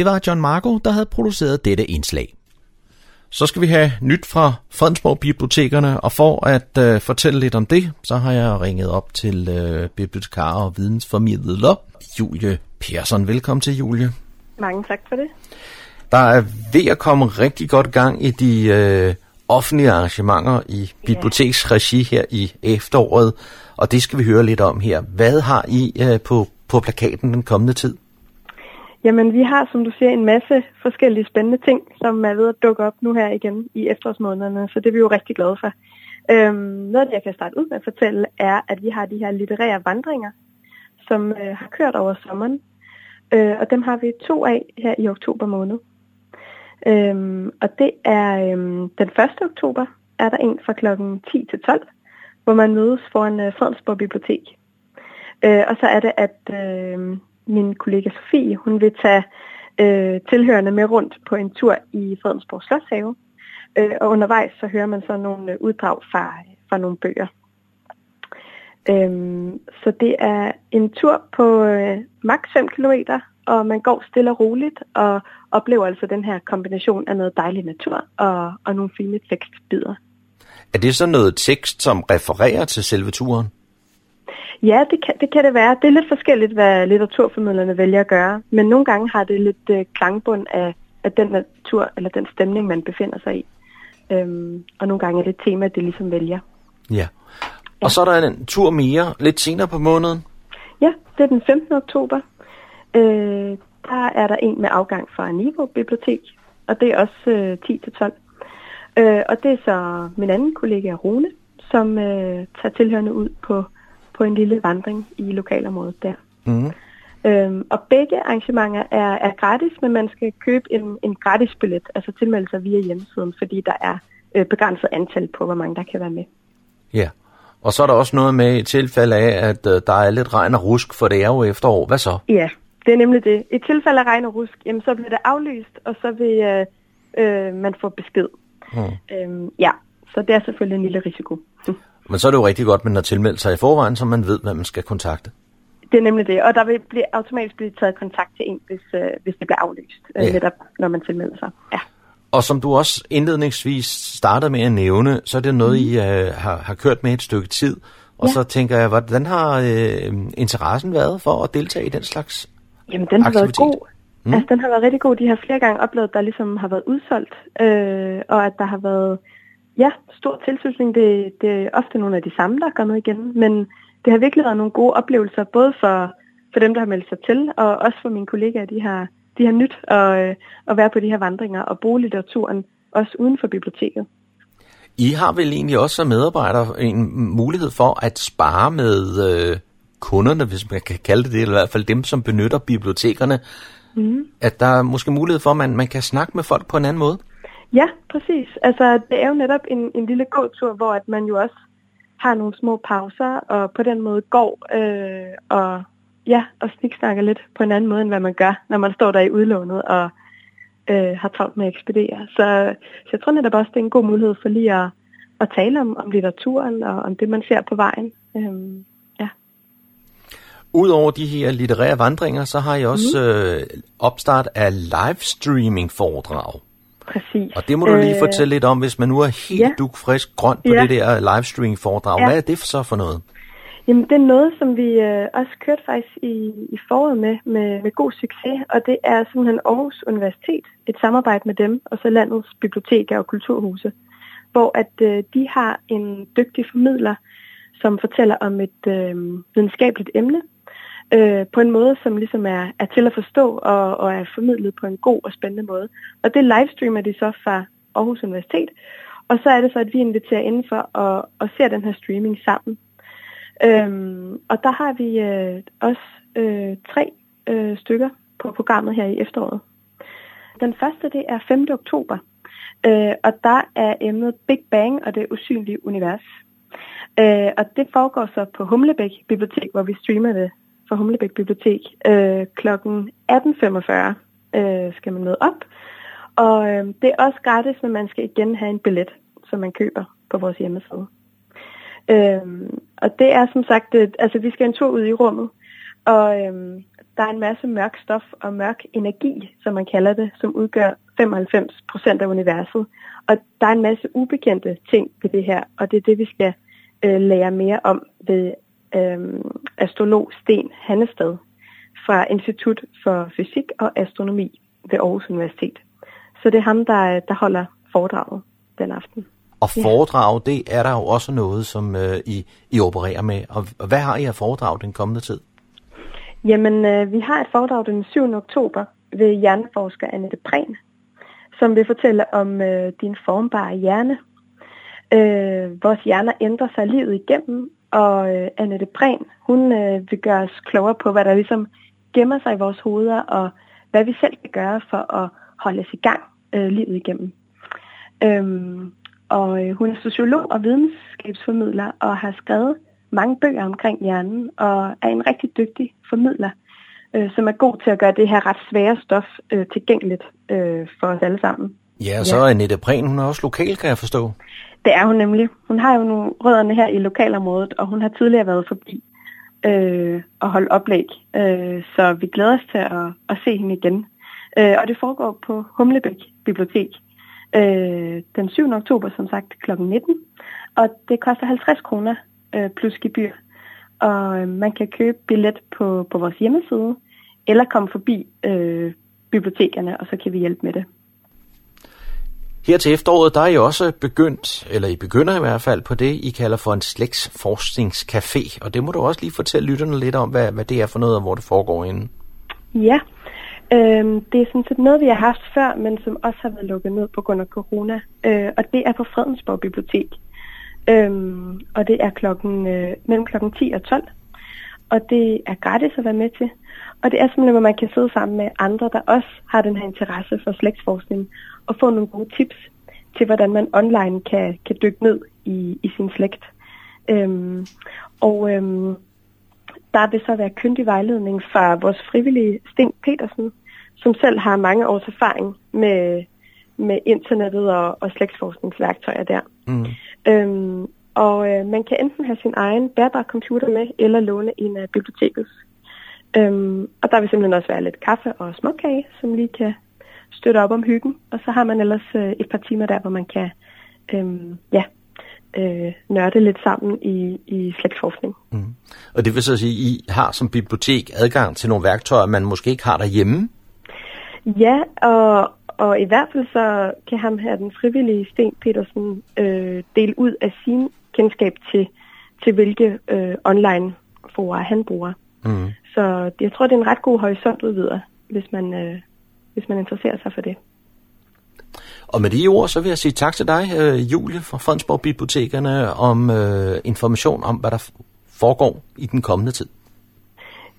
E: Det var John Marco, der havde produceret dette indslag. Så skal vi have nyt fra Fredensborg Bibliotekerne, og for at øh, fortælle lidt om det, så har jeg ringet op til øh, bibliotekar og vidensformidler Julie Persson. Velkommen til, Julie.
O: Mange tak for det.
E: Der er ved at komme rigtig godt gang i de øh, offentlige arrangementer i biblioteksregi her i efteråret, og det skal vi høre lidt om her. Hvad har I øh, på, på plakaten den kommende tid?
O: Jamen, vi har, som du siger, en masse forskellige spændende ting, som er ved at dukke op nu her igen i efterårsmånederne, så det er vi jo rigtig glade for. Øhm, noget af det, jeg kan starte ud med at fortælle, er, at vi har de her litterære vandringer, som øh, har kørt over sommeren, øh, og dem har vi to af her i oktober måned. Øhm, og det er øhm, den 1. oktober, er der en fra klokken 10 til 12, hvor man mødes foran øh, Fredensborg Bibliotek. Øh, og så er det, at øh, min kollega Sofie, hun vil tage øh, tilhørende med rundt på en tur i Fredensborg Slotshave. Øh, og undervejs så hører man så nogle øh, uddrag fra, fra nogle bøger. Øhm, så det er en tur på øh, maks 5 km, og man går stille og roligt og oplever altså den her kombination af noget dejlig natur og, og nogle fine tekstbider.
E: Er det så noget tekst, som refererer til selve turen?
O: Ja, det kan, det kan det være. Det er lidt forskelligt, hvad litteraturformidlerne vælger at gøre. Men nogle gange har det lidt øh, klangbund af, af den natur eller den stemning, man befinder sig i. Øhm, og nogle gange er det et tema, det ligesom vælger.
E: Ja. Og så er der en tur mere lidt senere på måneden.
O: Ja, det er den 15. oktober. Øh, der er der en med afgang fra Niveau Bibliotek, og det er også øh, 10-12. Øh, og det er så min anden kollega Rune, som øh, tager tilhørende ud på, på en lille vandring i lokalområdet der.
E: Mm.
O: Øhm, og begge arrangementer er, er gratis, men man skal købe en, en gratis billet, altså tilmelde sig via hjemmesiden, fordi der er øh, begrænset antal på, hvor mange der kan være med.
E: Ja. Og så er der også noget med i tilfælde af, at øh, der er lidt regn og rusk, for det er jo efterår. Hvad så?
O: Ja, det er nemlig det. I tilfælde af regn og rusk, jamen, så bliver det aflyst, og så vil øh, øh, man få besked.
E: Hmm.
O: Øhm, ja, så det er selvfølgelig en lille risiko.
E: Men så er det jo rigtig godt, at man har tilmeldt sig i forvejen, så man ved, hvad man skal kontakte.
O: Det er nemlig det, og der vil blive, automatisk blive taget kontakt til en, hvis, øh, hvis det bliver aflyst, øh,
E: Ja.
O: netop når man tilmelder sig. Ja.
E: Og som du også indledningsvis startede med at nævne, så er det noget, I øh, har, har kørt med et stykke tid. Og
O: Ja.
E: så tænker jeg, hvordan har øh, interessen været for at deltage i den slags
O: Jamen, den har været
E: aktivitet?
O: god.
E: Mm.
O: Mm. Altså, den har været rigtig god. De har flere gange oplevet, at der ligesom har været udsolgt, øh, og at der har været, ja, stor tilslutning. Det, det er ofte nogle af de samme, der er kommet igen, men det har virkelig været nogle gode oplevelser, både for, for dem, der har meldt sig til, og også for mine kollegaer. De har, de har nyt at, øh, at være på de her vandringer og bruge litteraturen, også uden for biblioteket.
E: I har vel egentlig også som medarbejdere en mulighed for at spare med øh, kunderne, hvis man kan kalde det det, eller i hvert fald dem, som benytter bibliotekerne.
O: Mm.
E: At der er måske mulighed for, at man, man kan snakke med folk på en anden måde.
O: Ja, præcis. Altså, det er jo netop en, en lille gåtur, hvor at man jo også har nogle små pauser, og på den måde går øh, og, ja, og sniksnakker lidt på en anden måde, end hvad man gør, når man står der i udlånet og øh, har travlt med at ekspedere. Så, så jeg tror netop også, det er en god mulighed for lige at, at tale om, om litteraturen og om det, man ser på vejen. Øhm, ja.
E: Udover de her litterære vandringer, så har I også øh, opstart af livestreaming foredrag.
O: Præcis.
E: Og det må du lige
O: Øh,
E: fortælle lidt om, hvis man nu er helt
O: ja.
E: dukfrisk grøn på
O: Ja.
E: det der livestreaming foredrag.
O: Ja.
E: Hvad er det så for noget?
O: Jamen, det er noget, som vi øh, også kørte faktisk i, i foråret med, med, med god succes, og det er simpelthen Aarhus Universitet, et samarbejde med dem, og så landets biblioteker og kulturhuse, hvor at øh, de har en dygtig formidler, som fortæller om et øh, videnskabeligt emne, øh, på en måde, som ligesom er, er til at forstå og, og er formidlet på en god og spændende måde. Og det livestreamer de så fra Aarhus Universitet, og så er det så, at vi inviterer indenfor og, og ser den her streaming sammen. Øhm, og der har vi øh, også øh, tre øh, stykker på programmet her i efteråret. Den første, det er 5. oktober, øh, og der er emnet Big Bang og det usynlige univers. Øh, og det foregår så på Humlebæk Bibliotek, hvor vi streamer det for Humlebæk Bibliotek. Øh, klokken 18.45 øh, skal man møde op, og øh, det er også gratis, men man skal igen have en billet, som man køber på vores hjemmeside. Øh, og det er som sagt, øh, altså vi skal en tur ud i rummet, og øh, der er en masse mørk stof og mørk energi, som man kalder det, som udgør 95 procent af universet. Og der er en masse ubekendte ting ved det her, og det er det, vi skal øh, lære mere om ved øhm, astrolog Sten Hannestad fra Institut for Fysik og Astronomi ved Aarhus Universitet. Så det er ham, der, der holder foredraget den aften.
E: Og foredrag, det er der jo også noget, som øh, I, I opererer med. Og, og hvad har I af foredrag den kommende tid?
O: Jamen, øh, vi har et foredrag den 7. oktober ved hjerneforsker Annette Prehn, som vil fortælle om øh, din formbare hjerne. Øh, vores hjerner ændrer sig livet igennem, og øh, Annette Prehn, hun øh, vil gøre os klogere på, hvad der ligesom gemmer sig i vores hoveder, og hvad vi selv kan gøre for at holde os i gang øh, livet igennem. Øhm, og øh, hun er sociolog og videnskabsformidler, og har skrevet mange bøger omkring hjernen, og er en rigtig dygtig formidler, øh, som er god til at gøre det her ret svære stof øh, tilgængeligt øh, for os alle sammen.
E: Ja, og så er Annette Prehn, hun er også lokal, kan jeg forstå.
O: Det er hun nemlig. Hun har jo nogle rødderne her i lokalområdet, og hun har tidligere været forbi øh, og holdt oplæg. Øh, så vi glæder os til at, at se hende igen. Øh, og det foregår på Humlebæk Bibliotek øh, den 7. oktober, som sagt, kl. 19. Og det koster 50 kroner øh, plus gebyr. og øh, man kan købe billet på, på vores hjemmeside, eller komme forbi øh, bibliotekerne, og så kan vi hjælpe med det.
E: Her til efteråret, der er I også begyndt, eller I begynder i hvert fald på det, I kalder for en slægtsforskningscafé. Og det må du også lige fortælle lytterne lidt om, hvad, hvad det er for noget, og hvor det foregår inde.
O: Ja, øhm, det er sådan set noget, vi har haft før, men som også har været lukket ned på grund af corona. Øh, og det er på Fredensborg Bibliotek. Øhm, og det er klokken, øh, mellem klokken 10 og 12. Og det er gratis at være med til. Og det er simpelthen, at man kan sidde sammen med andre, der også har den her interesse for slægtsforskning, og få nogle gode tips til, hvordan man online kan, kan dykke ned i, i sin slægt. Øhm, og øhm, der vil så være kyndig vejledning fra vores frivillige Sten Petersen, som selv har mange års erfaring med, med internettet og, og slægtsforskningsværktøjer der. Mm. Øhm, og øh, man kan enten have sin egen bærbare computer med, eller låne en af bibliotekets. Øhm, og der vil simpelthen også være lidt kaffe og småkage, som lige kan støtte op om hyggen. Og så har man ellers øh, et par timer der, hvor man kan øhm, ja, øh, nørde lidt sammen i, i slægtsforskning. Mm.
E: Og det vil så sige, at I har som bibliotek adgang til nogle værktøjer, man måske ikke har derhjemme?
O: Ja, og, og i hvert fald så kan ham her, den frivillige Sten Petersen, øh, dele ud af sin kendskab til, til hvilke øh, online forer han bruger. Mm. Så jeg tror, det er en ret god horisont udvider, hvis man, øh, hvis man interesserer sig for det.
E: Og med de ord, så vil jeg sige tak til dig, øh, Julie fra Fredensborg Bibliotekerne, om øh, information om, hvad der foregår i den kommende tid.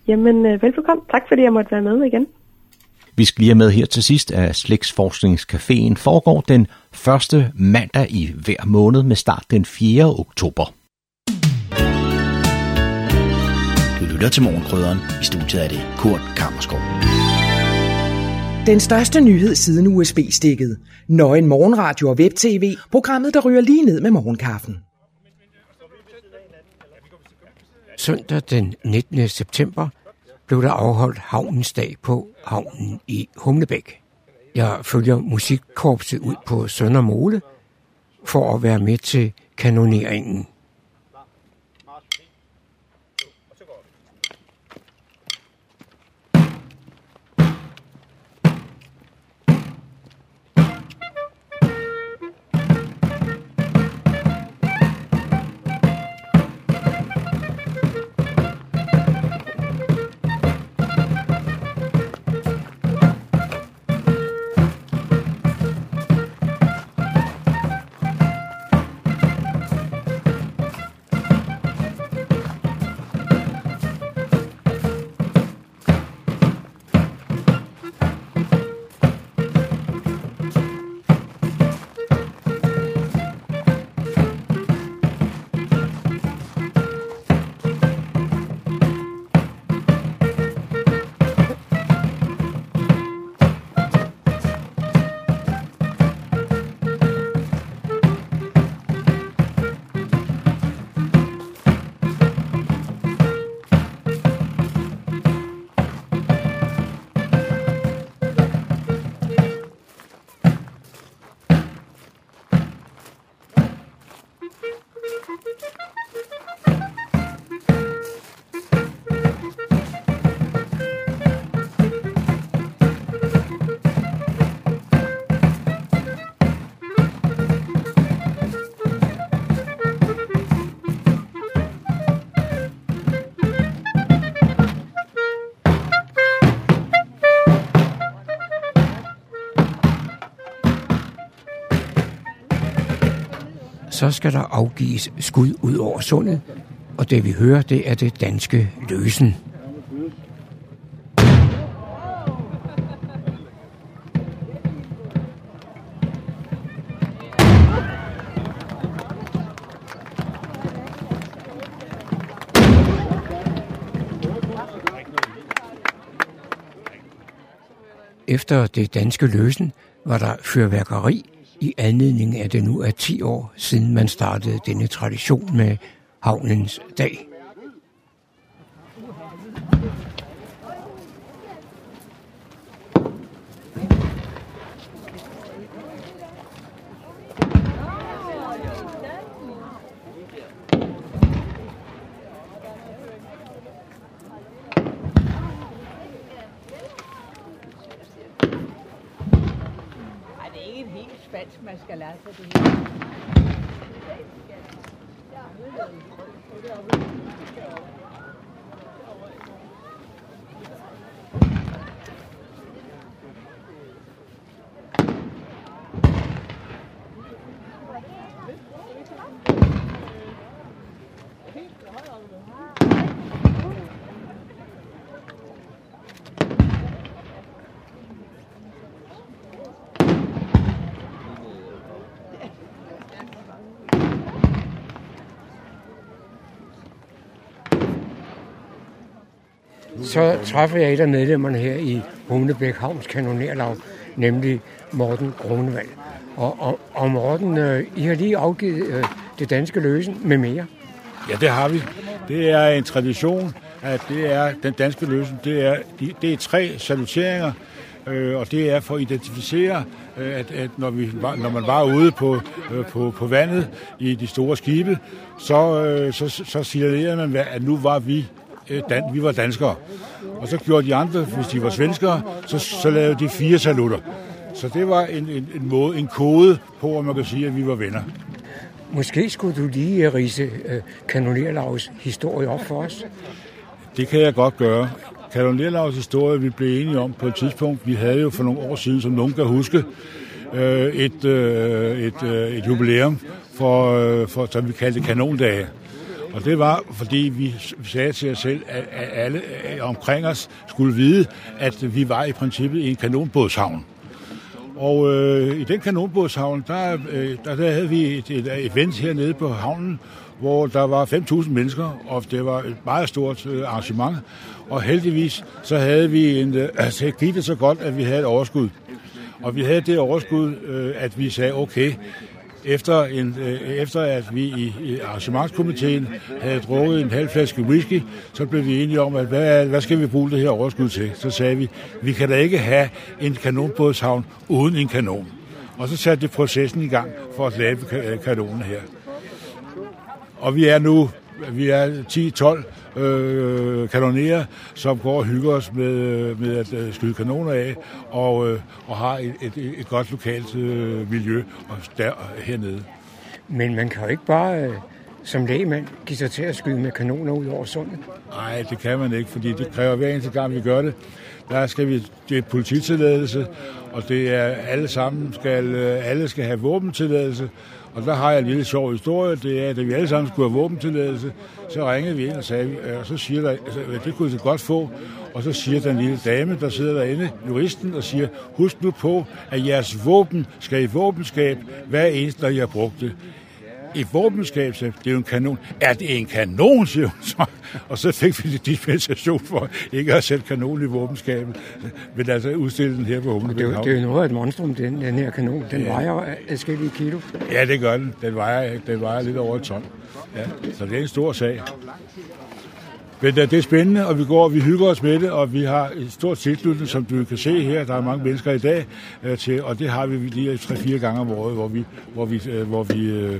O: Jamen, øh, velbekomme. Tak fordi jeg måtte være med igen.
E: Vi skal lige have med her til sidst, at Slægtsforskningscaféen foregår den første mandag i hver måned med start den 4. oktober.
P: Du lytter til morgenkrydderen. I studiet er det Kurt Kammerskov.
Q: Den største nyhed siden USB-stikket. Nøgen morgenradio og web-tv. Programmet, der ryger lige ned med morgenkaffen.
D: Søndag den 19. september blev der afholdt havnens dag på havnen i Humlebæk. Jeg følger musikkorpset ud på Søndermole for at være med til kanoneringen. Så skal der afgives skud ud over sundet, og det vi hører, det er det danske løsen. Efter det danske løsen var der fyrværkeri i anledning af det nu er 10 år siden man startede denne tradition med havnens dag.
R: Dansk, man skal lære sig det her.
D: Så træffer jeg et af medlemmerne her i Humlebæk Havns kanonerlag, nemlig Morten Grunewald. Og, og, og Morten, øh, I har lige afgivet øh, det danske løsen med mere.
S: Ja, det har vi. Det er en tradition, at det er den danske løsen. Det er, det er tre saluteringer, øh, og det er for at identificere, øh, at, at når, vi når man var ude på, øh, på, på vandet i de store skibe, så, øh, så, så signalerede man, at nu var vi dan, vi var danskere. Og så gjorde de andre, hvis de var svenskere, så, så lavede de fire salutter. Så det var en, en, en måde, en kode på, at man kan sige, at vi var venner.
D: Måske skulle du lige øh, rise øh, kanonerlavs historie op for os.
S: Det kan jeg godt gøre. Kanonerlavs historie, vi blev enige om på et tidspunkt. Vi havde jo for nogle år siden, som nogen kan huske, øh, et, øh, et, øh, et jubilæum, for, øh, for, som vi kaldte kanondage. Og det var, fordi vi sagde til os selv, at alle omkring os skulle vide, at vi var i princippet i en kanonbådshavn. Og øh, i den kanonbådshavn, der, øh, der, der havde vi et, et event hernede på havnen, hvor der var 5.000 mennesker, og det var et meget stort øh, arrangement. Og heldigvis så havde vi en, øh, altså gik det så godt, at vi havde et overskud. Og vi havde det overskud, øh, at vi sagde, okay, efter, en, øh, efter at vi i, i arrangementskomiteen havde drukket en halv flaske whisky, så blev vi enige om, at hvad, hvad skal vi bruge det her overskud til? Så sagde vi, vi kan da ikke have en kanonbådshavn uden en kanon. Og så satte det processen i gang for at lave kanonen her. Og vi er nu vi er 10-12 øh, kanonerer, som går og hygger os med, med at øh, skyde kanoner af, og, øh, og har et, et, et godt lokalt øh, miljø og der, hernede.
D: Men man kan jo ikke bare øh, som lægemand give sig til at skyde med kanoner ud over sundet.
S: Nej, det kan man ikke, fordi det kræver hver eneste gang, vi gør det. Der skal vi, det er polititilladelse, og det er alle sammen skal, øh, alle skal have våbentilladelse, og der har jeg en lille sjov historie, det er, at da vi alle sammen skulle have våbentilladelse, så ringede vi ind og sagde, øh, og så siger der, altså, det kunne vi godt få, og så siger den lille dame, der sidder derinde, juristen, og siger, husk nu på, at jeres våben skal i våbenskab, hver eneste, der I har brugt det et våbenskab, så det er jo en kanon. Er det en kanon, siger hun så. Og så fik vi lidt dispensation for ikke at sætte kanon i våbenskabet, men altså udstille den her på Humlebæk
D: det, det er jo noget af et monstrum, den, den her kanon. Den ja. vejer adskillige kilo.
S: Ja, det gør den. Den vejer, den vejer lidt over et ton. Ja, så det er en stor sag. Men det er spændende, og vi går og vi hygger os med det, og vi har et stort tilslutning, som du kan se her. Der er mange mennesker i dag øh, til, og det har vi lige tre-fire gange om året, hvor vi, hvor vi, øh, hvor vi, øh,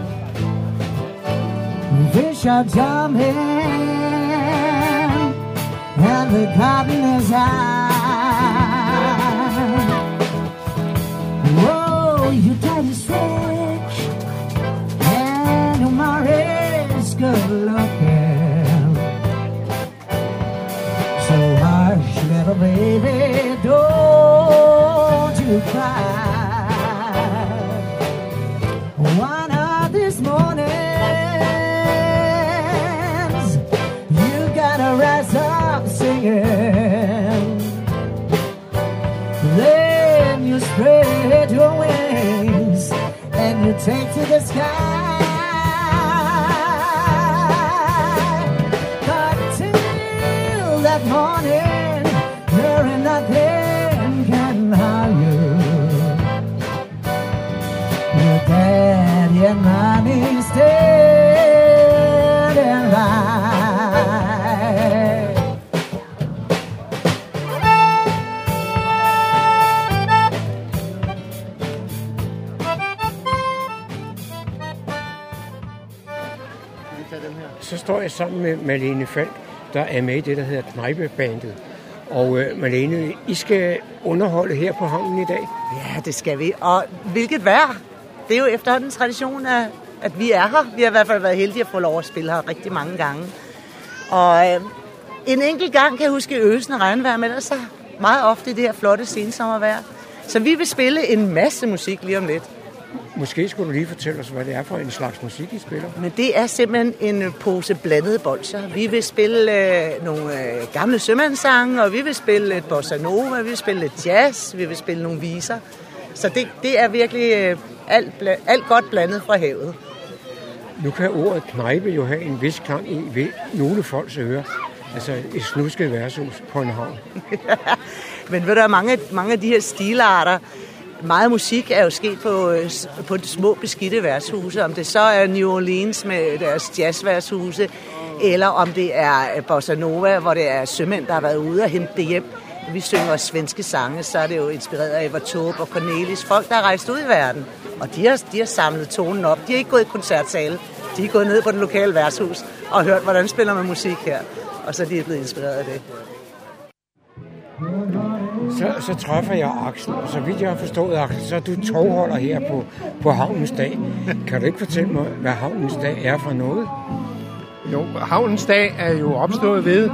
S: saluterer.
T: are jumping and the cotton is high. Whoa, you try to stretch and your Morris good looking. So hush, little baby, don't you cry. Take to the sky. But till that morning,
D: sammen med Malene Falk, der er med i det, der hedder Knejpebandet. Og øh, Malene, I skal underholde her på havnen i dag.
U: Ja, det skal vi. Og hvilket vejr. Det er jo efterhånden tradition, at, at vi er her. Vi har i hvert fald været heldige at få lov at spille her rigtig mange gange. Og øh, en enkelt gang kan jeg huske øsende regnvejr, men ellers så meget ofte i det her flotte sensommervejr. Så vi vil spille en masse musik lige om lidt.
D: Måske skulle du lige fortælle os, hvad det er for en slags musik, I spiller.
U: Men det er simpelthen en pose blandede bolcher. Vi vil spille øh, nogle øh, gamle sømandssange, og vi vil spille lidt bossa nova, vi vil spille lidt jazz, vi vil spille nogle viser. Så det, det er virkelig øh, alt, alt godt blandet fra havet.
D: Nu kan ordet knejpe jo have en vis klang i ved nogle folks ører. Altså et snusket værtshus på en havn.
U: Men ved du, mange, mange af de her stilarter, meget musik er jo sket på, øh, på de små beskidte værtshuse. Om det så er New Orleans med deres jazzværtshuse, eller om det er øh, Bossa Nova, hvor det er sømænd, der har været ude og hente det hjem. Vi synger svenske sange, så er det jo inspireret af Eva Taube og Cornelis. Folk, der har rejst ud i verden. Og de har, de har samlet tonen op. De har ikke gået i koncertsale. De er gået ned på det lokale værtshus og hørt, hvordan spiller man musik her. Og så er de blevet inspireret af det.
D: Så, så træffer jeg Axel, og så vidt jeg har forstået, Axel, så er du togholder her på, på Havnens Dag. Kan du ikke fortælle mig, hvad Havnens Dag er for noget?
V: Jo, Havnens Dag er jo opstået ved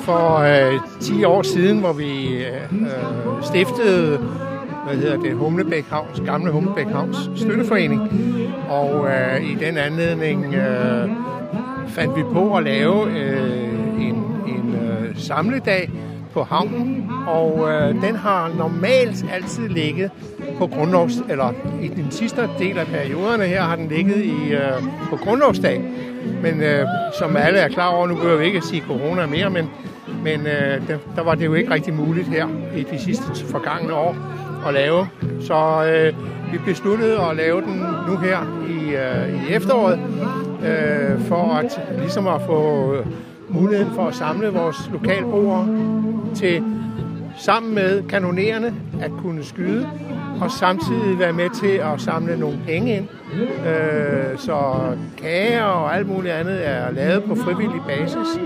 V: for øh, 10 år siden, hvor vi øh, øh, stiftede hvad hedder det, Humlebæk Havns, gamle Humlebæk Havns støtteforening. Og øh, i den anledning øh, fandt vi på at lave øh, en, en øh, samledag på havnen, og øh, den har normalt altid ligget på grundlovs, eller i den sidste del af perioderne her har den ligget i, øh, på grundlovsdag. Men øh, som alle er klar over, nu behøver vi ikke at sige corona mere, men, men øh, der, der var det jo ikke rigtig muligt her i de sidste forgangne år at lave. Så øh, vi besluttede at lave den nu her i, øh, i efteråret, øh, for at ligesom at få øh, muligheden for at samle vores lokalbrugere til sammen med kanonererne at kunne skyde, og samtidig være med til at samle nogle penge ind. Øh, så kager og alt muligt andet er lavet på frivillig basis,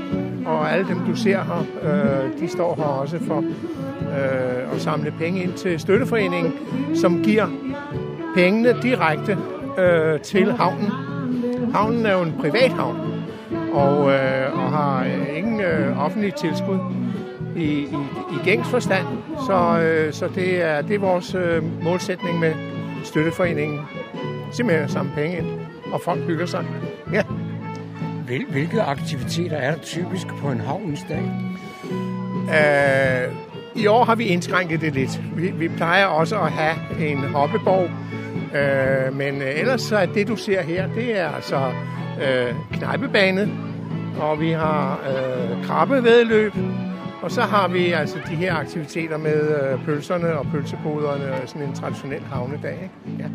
V: og alle dem, du ser her, øh, de står her også for øh, at samle penge ind til støtteforeningen, som giver pengene direkte øh, til havnen. Havnen er jo en privat havn, og, øh, har øh, ingen øh, offentlig tilskud i, i, i gængs forstand. Så, øh, så det, er, det er vores øh, målsætning med støtteforeningen. Simpelthen at samle penge ind, og folk hygger sig. Ja.
D: Hvil, hvilke aktiviteter er der typisk på en havnens dag?
V: Øh, I år har vi indskrænket det lidt. Vi, vi plejer også at have en hoppeborg, øh, men ellers så er det, du ser her, det er altså øh, knejpebane, og vi har øh, krabbevedløb, og så har vi altså de her aktiviteter med øh, pølserne og pølseboderne, og sådan en traditionel havnedag. Ikke? Ja.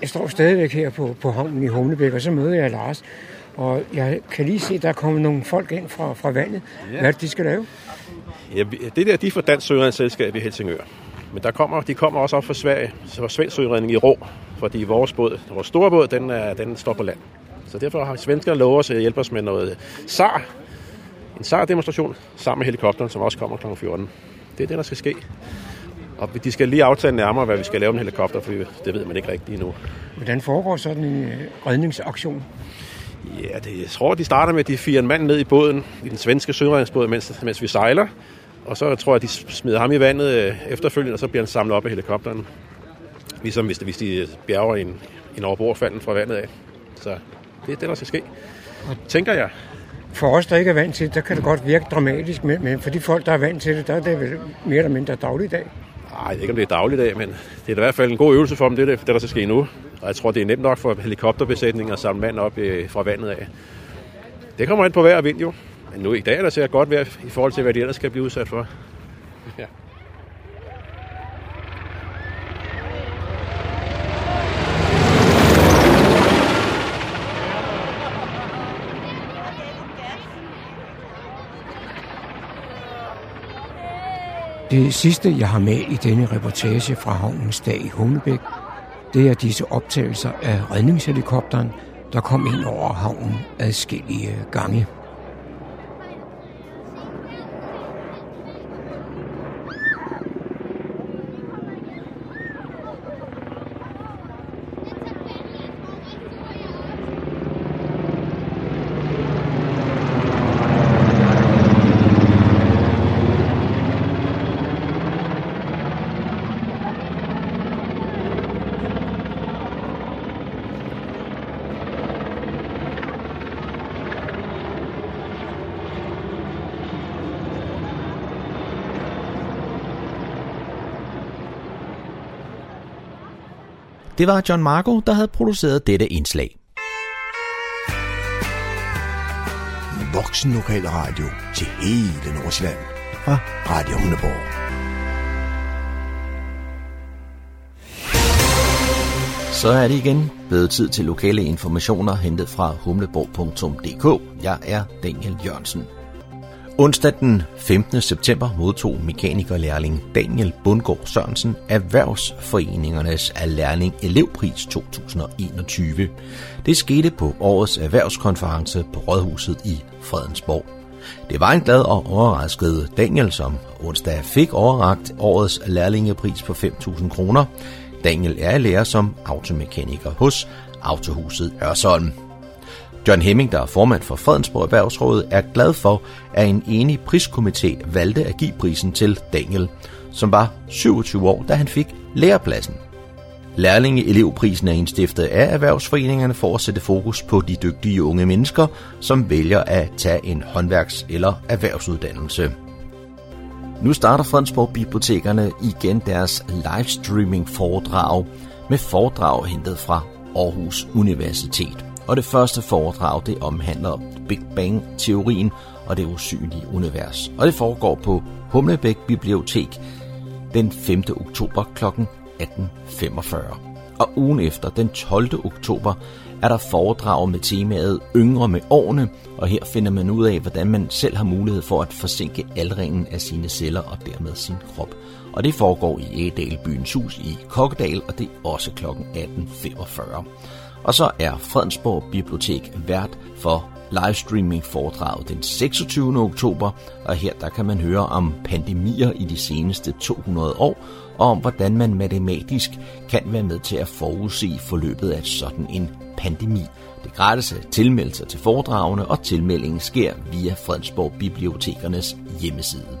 D: Jeg står stadigvæk her på, på havnen i Humlebæk, og så møder jeg Lars. Og jeg kan lige se, at der er kommet nogle folk ind fra, fra vandet.
W: Ja.
D: Hvad er det, de skal lave?
W: Ja, det der, de er fra Dansk Søredningsselskab i Helsingør. Men der kommer, de kommer også op fra Sverige, så Svensk Søredning i Rå, fordi vores båd, vores store båd, den, er, den står på land. Så derfor har svenskerne lovet os at hjælpe os med noget SAR, en SAR-demonstration, sammen med helikopteren, som også kommer kl. 14. Det er det, der skal ske. Og de skal lige aftale nærmere, hvad vi skal lave med helikopter, for det ved man ikke rigtigt endnu.
D: Hvordan foregår sådan en øh, redningsaktion?
W: Ja, det, jeg tror, de starter med, at de firer en mand ned i båden, i den svenske søredningsbåd, mens, mens vi sejler. Og så tror jeg, de smider ham i vandet øh, efterfølgende, og så bliver han samlet op af helikopteren. Ligesom hvis, hvis de bjerger en, en overbordfalden fra vandet af. Så det er det, der skal ske. Tænker jeg.
D: For os, der ikke er vant til det, der kan det godt virke dramatisk, men, men for de folk, der er vant til det, der er det vel mere eller mindre dagligdag.
W: Nej, jeg ved ikke, om det er dagligdag, men det er i hvert fald en god øvelse for dem, det, er det, det der skal ske nu. Og jeg tror, det er nemt nok for helikopterbesætningen at samle mand op øh, fra vandet af. Det kommer ind på vejr og vind jo. Men nu i dag er der sikkert godt vejr i forhold til, hvad de ellers skal blive udsat for. Ja.
D: Det sidste, jeg har med i denne reportage fra havnens dag i Humlebæk, det er disse optagelser af redningshelikopteren, der kom ind over havnen adskillige gange.
E: Det var John Marco, der havde produceret dette indslag.
G: Voksen lokal radio til hele Nordsjælland fra Radio Hundeborg.
E: Så er det igen blevet tid til lokale informationer hentet fra humleborg.dk. Jeg er Daniel Jørgensen. Onsdag den 15. september modtog mekanikerlærling Daniel Bundgaard Sørensen Erhvervsforeningernes lærling elevpris 2021. Det skete på årets erhvervskonference på Rådhuset i Fredensborg. Det var en glad og overrasket Daniel, som onsdag fik overragt årets lærlingepris på 5.000 kroner. Daniel er lærer som automekaniker hos Autohuset Ørsholm. John Hemming, der er formand for Fredensborg Erhvervsråd, er glad for, at en enig priskomité valgte at give prisen til Daniel, som var 27 år, da han fik lærepladsen. Lærlinge elevprisen er indstiftet af erhvervsforeningerne for at sætte fokus på de dygtige unge mennesker, som vælger at tage en håndværks- eller erhvervsuddannelse. Nu starter Fredensborg Bibliotekerne igen deres livestreaming foredrag med foredrag hentet fra Aarhus Universitet. Og det første foredrag, det omhandler Big Bang-teorien og det usynlige univers. Og det foregår på Humlebæk Bibliotek den 5. oktober kl. 18.45. Og ugen efter, den 12. oktober, er der foredrag med temaet Yngre med årene, og her finder man ud af, hvordan man selv har mulighed for at forsinke aldringen af sine celler og dermed sin krop. Og det foregår i Ædal Byens Hus i Kokkedal, og det er også kl. 18.45. Og så er Fredensborg Bibliotek vært for livestreaming foredraget den 26. oktober, og her der kan man høre om pandemier i de seneste 200 år, og om hvordan man matematisk kan være med til at forudse forløbet af sådan en pandemi. Det er gratis at tilmelde sig til foredragene, og tilmeldingen sker via Fredensborg Bibliotekernes hjemmeside.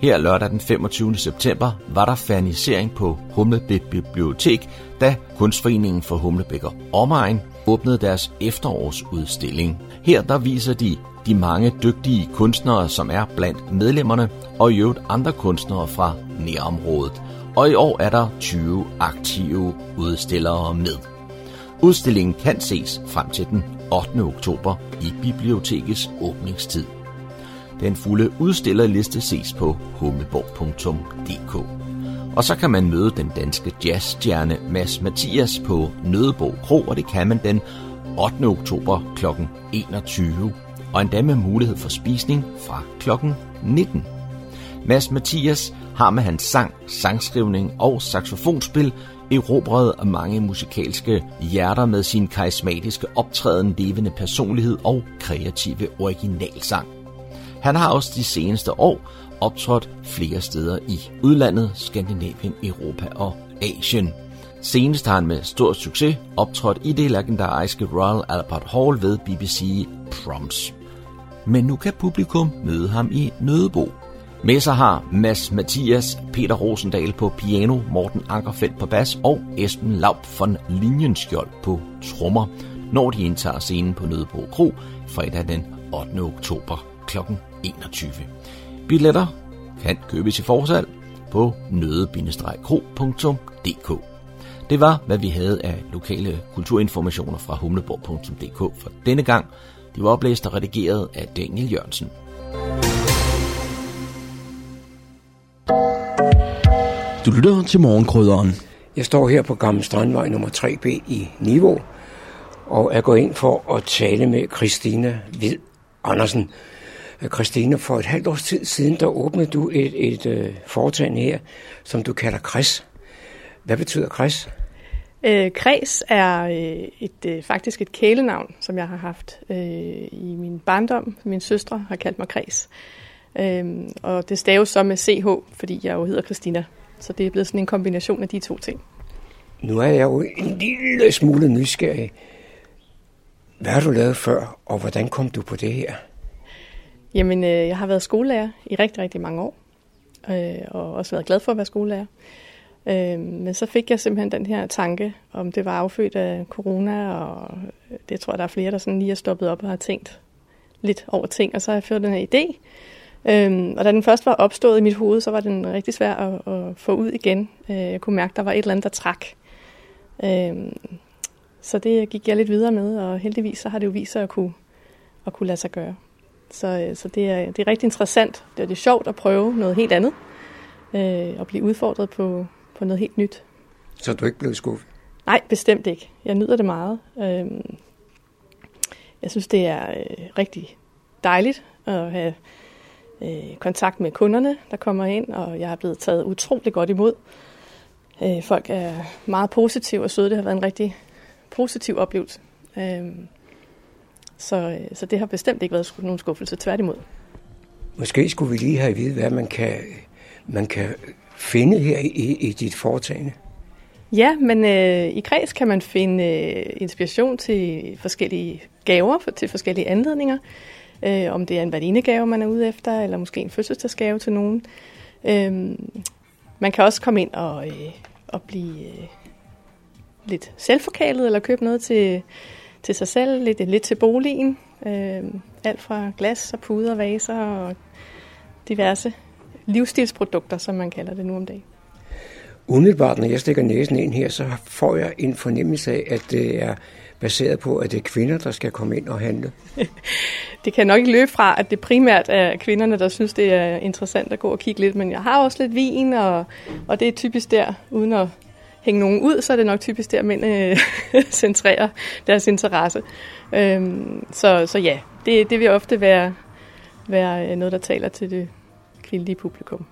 E: Her lørdag den 25. september var der fernisering på Humlebæk Bibliotek, da Kunstforeningen for Humlebæk og Omegn åbnede deres efterårsudstilling. Her der viser de de mange dygtige kunstnere, som er blandt medlemmerne, og i øvrigt andre kunstnere fra nærområdet. Og i år er der 20 aktive udstillere med. Udstillingen kan ses frem til den 8. oktober i bibliotekets åbningstid. Den fulde udstillerliste ses på humleborg.dk. Og så kan man møde den danske jazzstjerne Mads Mathias på Nødebo Kro, og det kan man den 8. oktober kl. 21, og endda med mulighed for spisning fra kl. 19. Mads Mathias har med hans sang, sangskrivning og saxofonspil erobret mange musikalske hjerter med sin karismatiske optræden, levende personlighed og kreative originalsang. Han har også de seneste år optrådt flere steder i udlandet, Skandinavien, Europa og Asien. Senest har han med stor succes optrådt i det legendariske Royal Albert Hall ved BBC Proms. Men nu kan publikum møde ham i Nødebo. Med sig har Mads Mathias, Peter Rosendal på piano, Morten Ankerfeldt på bas og Esben Laub von Linjenskjold på trommer, når de indtager scenen på Nødebo Kro fredag den 8. oktober kl. 21. Billetter kan købes i forsalg på nøde-kro.dk. Det var, hvad vi havde af lokale kulturinformationer fra humleborg.dk for denne gang. De var oplæst og redigeret af Daniel Jørgensen.
G: Du lytter til morgenkrydderen.
D: Jeg står her på Gamle Strandvej nummer 3B i Niveau, og er gået ind for at tale med Christina Hvid Andersen, Christine, for et halvt års tid siden, der åbnede du et, et øh, foretagende her, som du kalder Kreds. Hvad betyder Kreds?
X: Øh, Kreds er øh, et, øh, faktisk et kælenavn, som jeg har haft øh, i min barndom. Min søstre har kaldt mig Kreds. Øh, og det staves så med CH, fordi jeg jo hedder Christina. Så det er blevet sådan en kombination af de to ting.
D: Nu er jeg jo en lille smule nysgerrig. Hvad har du lavet før, og hvordan kom du på det her?
X: Jamen, øh, jeg har været skolelærer i rigtig, rigtig mange år. Øh, og også været glad for at være skolelærer. Øh, men så fik jeg simpelthen den her tanke, om det var affødt af corona, og øh, det tror jeg, der er flere, der sådan lige har stoppet op og har tænkt lidt over ting, og så har jeg fået den her idé. Øhm, og da den først var opstået i mit hoved, så var den rigtig svær at, at få ud igen. Øh, jeg kunne mærke, at der var et eller andet, der trak. Øhm, så det gik jeg lidt videre med, og heldigvis så har det jo vist sig at kunne, at kunne lade sig gøre. Så, øh, så det, er, det er rigtig interessant. Det er, det er sjovt at prøve noget helt andet, øh, og blive udfordret på, på noget helt nyt.
D: Så er du ikke blevet skuffet?
X: Nej, bestemt ikke. Jeg nyder det meget. Øh, jeg synes, det er øh, rigtig dejligt at have øh, kontakt med kunderne, der kommer ind, og jeg er blevet taget utrolig godt imod. Øh, folk er meget positive og søde. Det har været en rigtig positiv oplevelse. Øh, så, så det har bestemt ikke været nogen skuffelse, tværtimod.
D: Måske skulle vi lige have at vide, hvad man kan, man kan finde her i, i dit foretagende.
X: Ja, men øh, i kreds kan man finde øh, inspiration til forskellige gaver, for, til forskellige anledninger. Øh, om det er en valinegave, man er ude efter, eller måske en fødselsdagsgave til nogen. Øh, man kan også komme ind og, øh, og blive øh, lidt selvforkælet, eller købe noget til, til sig selv, lidt, lidt til boligen. Øh, alt fra glas og puder, vaser og diverse livsstilsprodukter, som man kalder det nu om dagen.
D: Umiddelbart, når jeg stikker næsen ind her, så får jeg en fornemmelse af, at det er baseret på, at det er kvinder, der skal komme ind og handle.
X: det kan nok ikke løbe fra, at det primært er kvinderne, der synes, det er interessant at gå og kigge lidt, men jeg har også lidt vin, og, og det er typisk der, uden at hænge nogen ud, så er det nok typisk der, mænd øh, centrerer deres interesse. Øhm, så, så ja, det, det vil ofte være, være noget, der taler til det kvindelige publikum.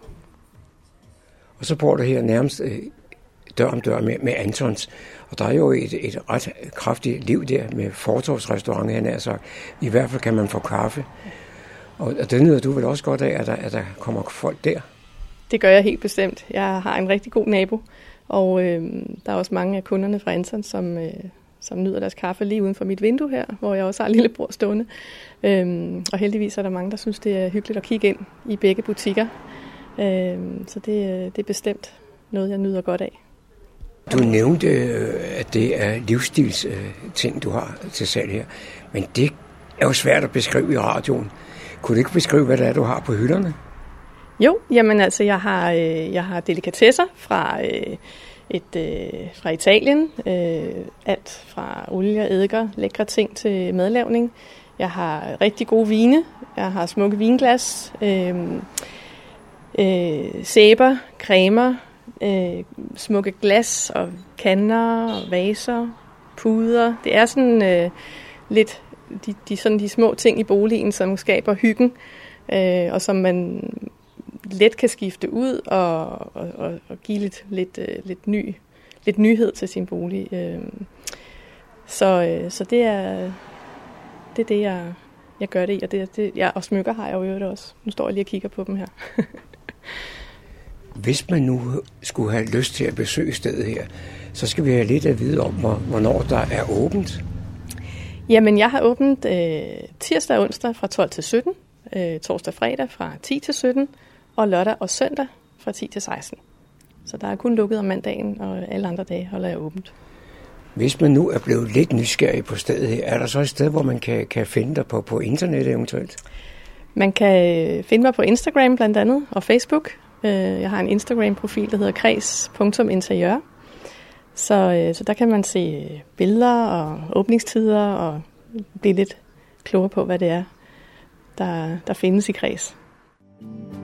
D: Og så bor du her nærmest øh, dør om dør med, med Antons. Og der er jo et, et ret kraftigt liv der med fortorvsrestaurant, han er sagt. I hvert fald kan man få kaffe. Og, og det nyder du vel også godt af, at der, at der kommer folk der?
X: Det gør jeg helt bestemt. Jeg har en rigtig god nabo, og øh, der er også mange af kunderne fra Anton, som, øh, som nyder deres kaffe lige uden for mit vindue her, hvor jeg også har en lille bord stående. Øhm, og heldigvis er der mange, der synes, det er hyggeligt at kigge ind i begge butikker. Øhm, så det, øh, det er bestemt noget, jeg nyder godt af.
D: Du nævnte, øh, at det er livsstilsting, øh, du har til salg her. Men det er jo svært at beskrive i radioen. Kunne du ikke beskrive, hvad det er, du har på hylderne?
X: Jo, jamen altså, jeg har, øh, jeg har delikatesser fra, øh, et, øh, fra Italien. Øh, alt fra olie og eddike, lækre ting til madlavning. Jeg har rigtig gode vine. Jeg har smukke vinglas. Øh, øh, sæber, cremer, øh, smukke glas og kander og vaser, puder. Det er sådan øh, lidt de, de, sådan de små ting i boligen, som skaber hyggen, øh, og som man let kan skifte ud og, og, og, og give lidt, lidt, øh, lidt, ny, lidt nyhed til sin bolig. Øh. Så, øh, så det er det, er det jeg, jeg gør det i, og, det, det, ja, og smykker har jeg jo det også. Nu står jeg lige og kigger på dem her.
D: Hvis man nu skulle have lyst til at besøge stedet her, så skal vi have lidt at vide om, hvornår der er åbent.
X: Jamen, jeg har åbent øh, tirsdag og onsdag fra 12 til 17, øh, torsdag og fredag fra 10 til 17, og lørdag og søndag fra 10 til 16. Så der er kun lukket om mandagen, og alle andre dage holder jeg åbent.
D: Hvis man nu er blevet lidt nysgerrig på stedet her, er der så et sted, hvor man kan, kan finde dig på, på internet eventuelt?
X: Man kan øh, finde mig på Instagram blandt andet, og Facebook. Øh, jeg har en Instagram-profil, der hedder kreds.interiør. Så, øh, så der kan man se billeder og åbningstider og blive lidt klogere på, hvad det er, der, der findes i kreds.
C: toner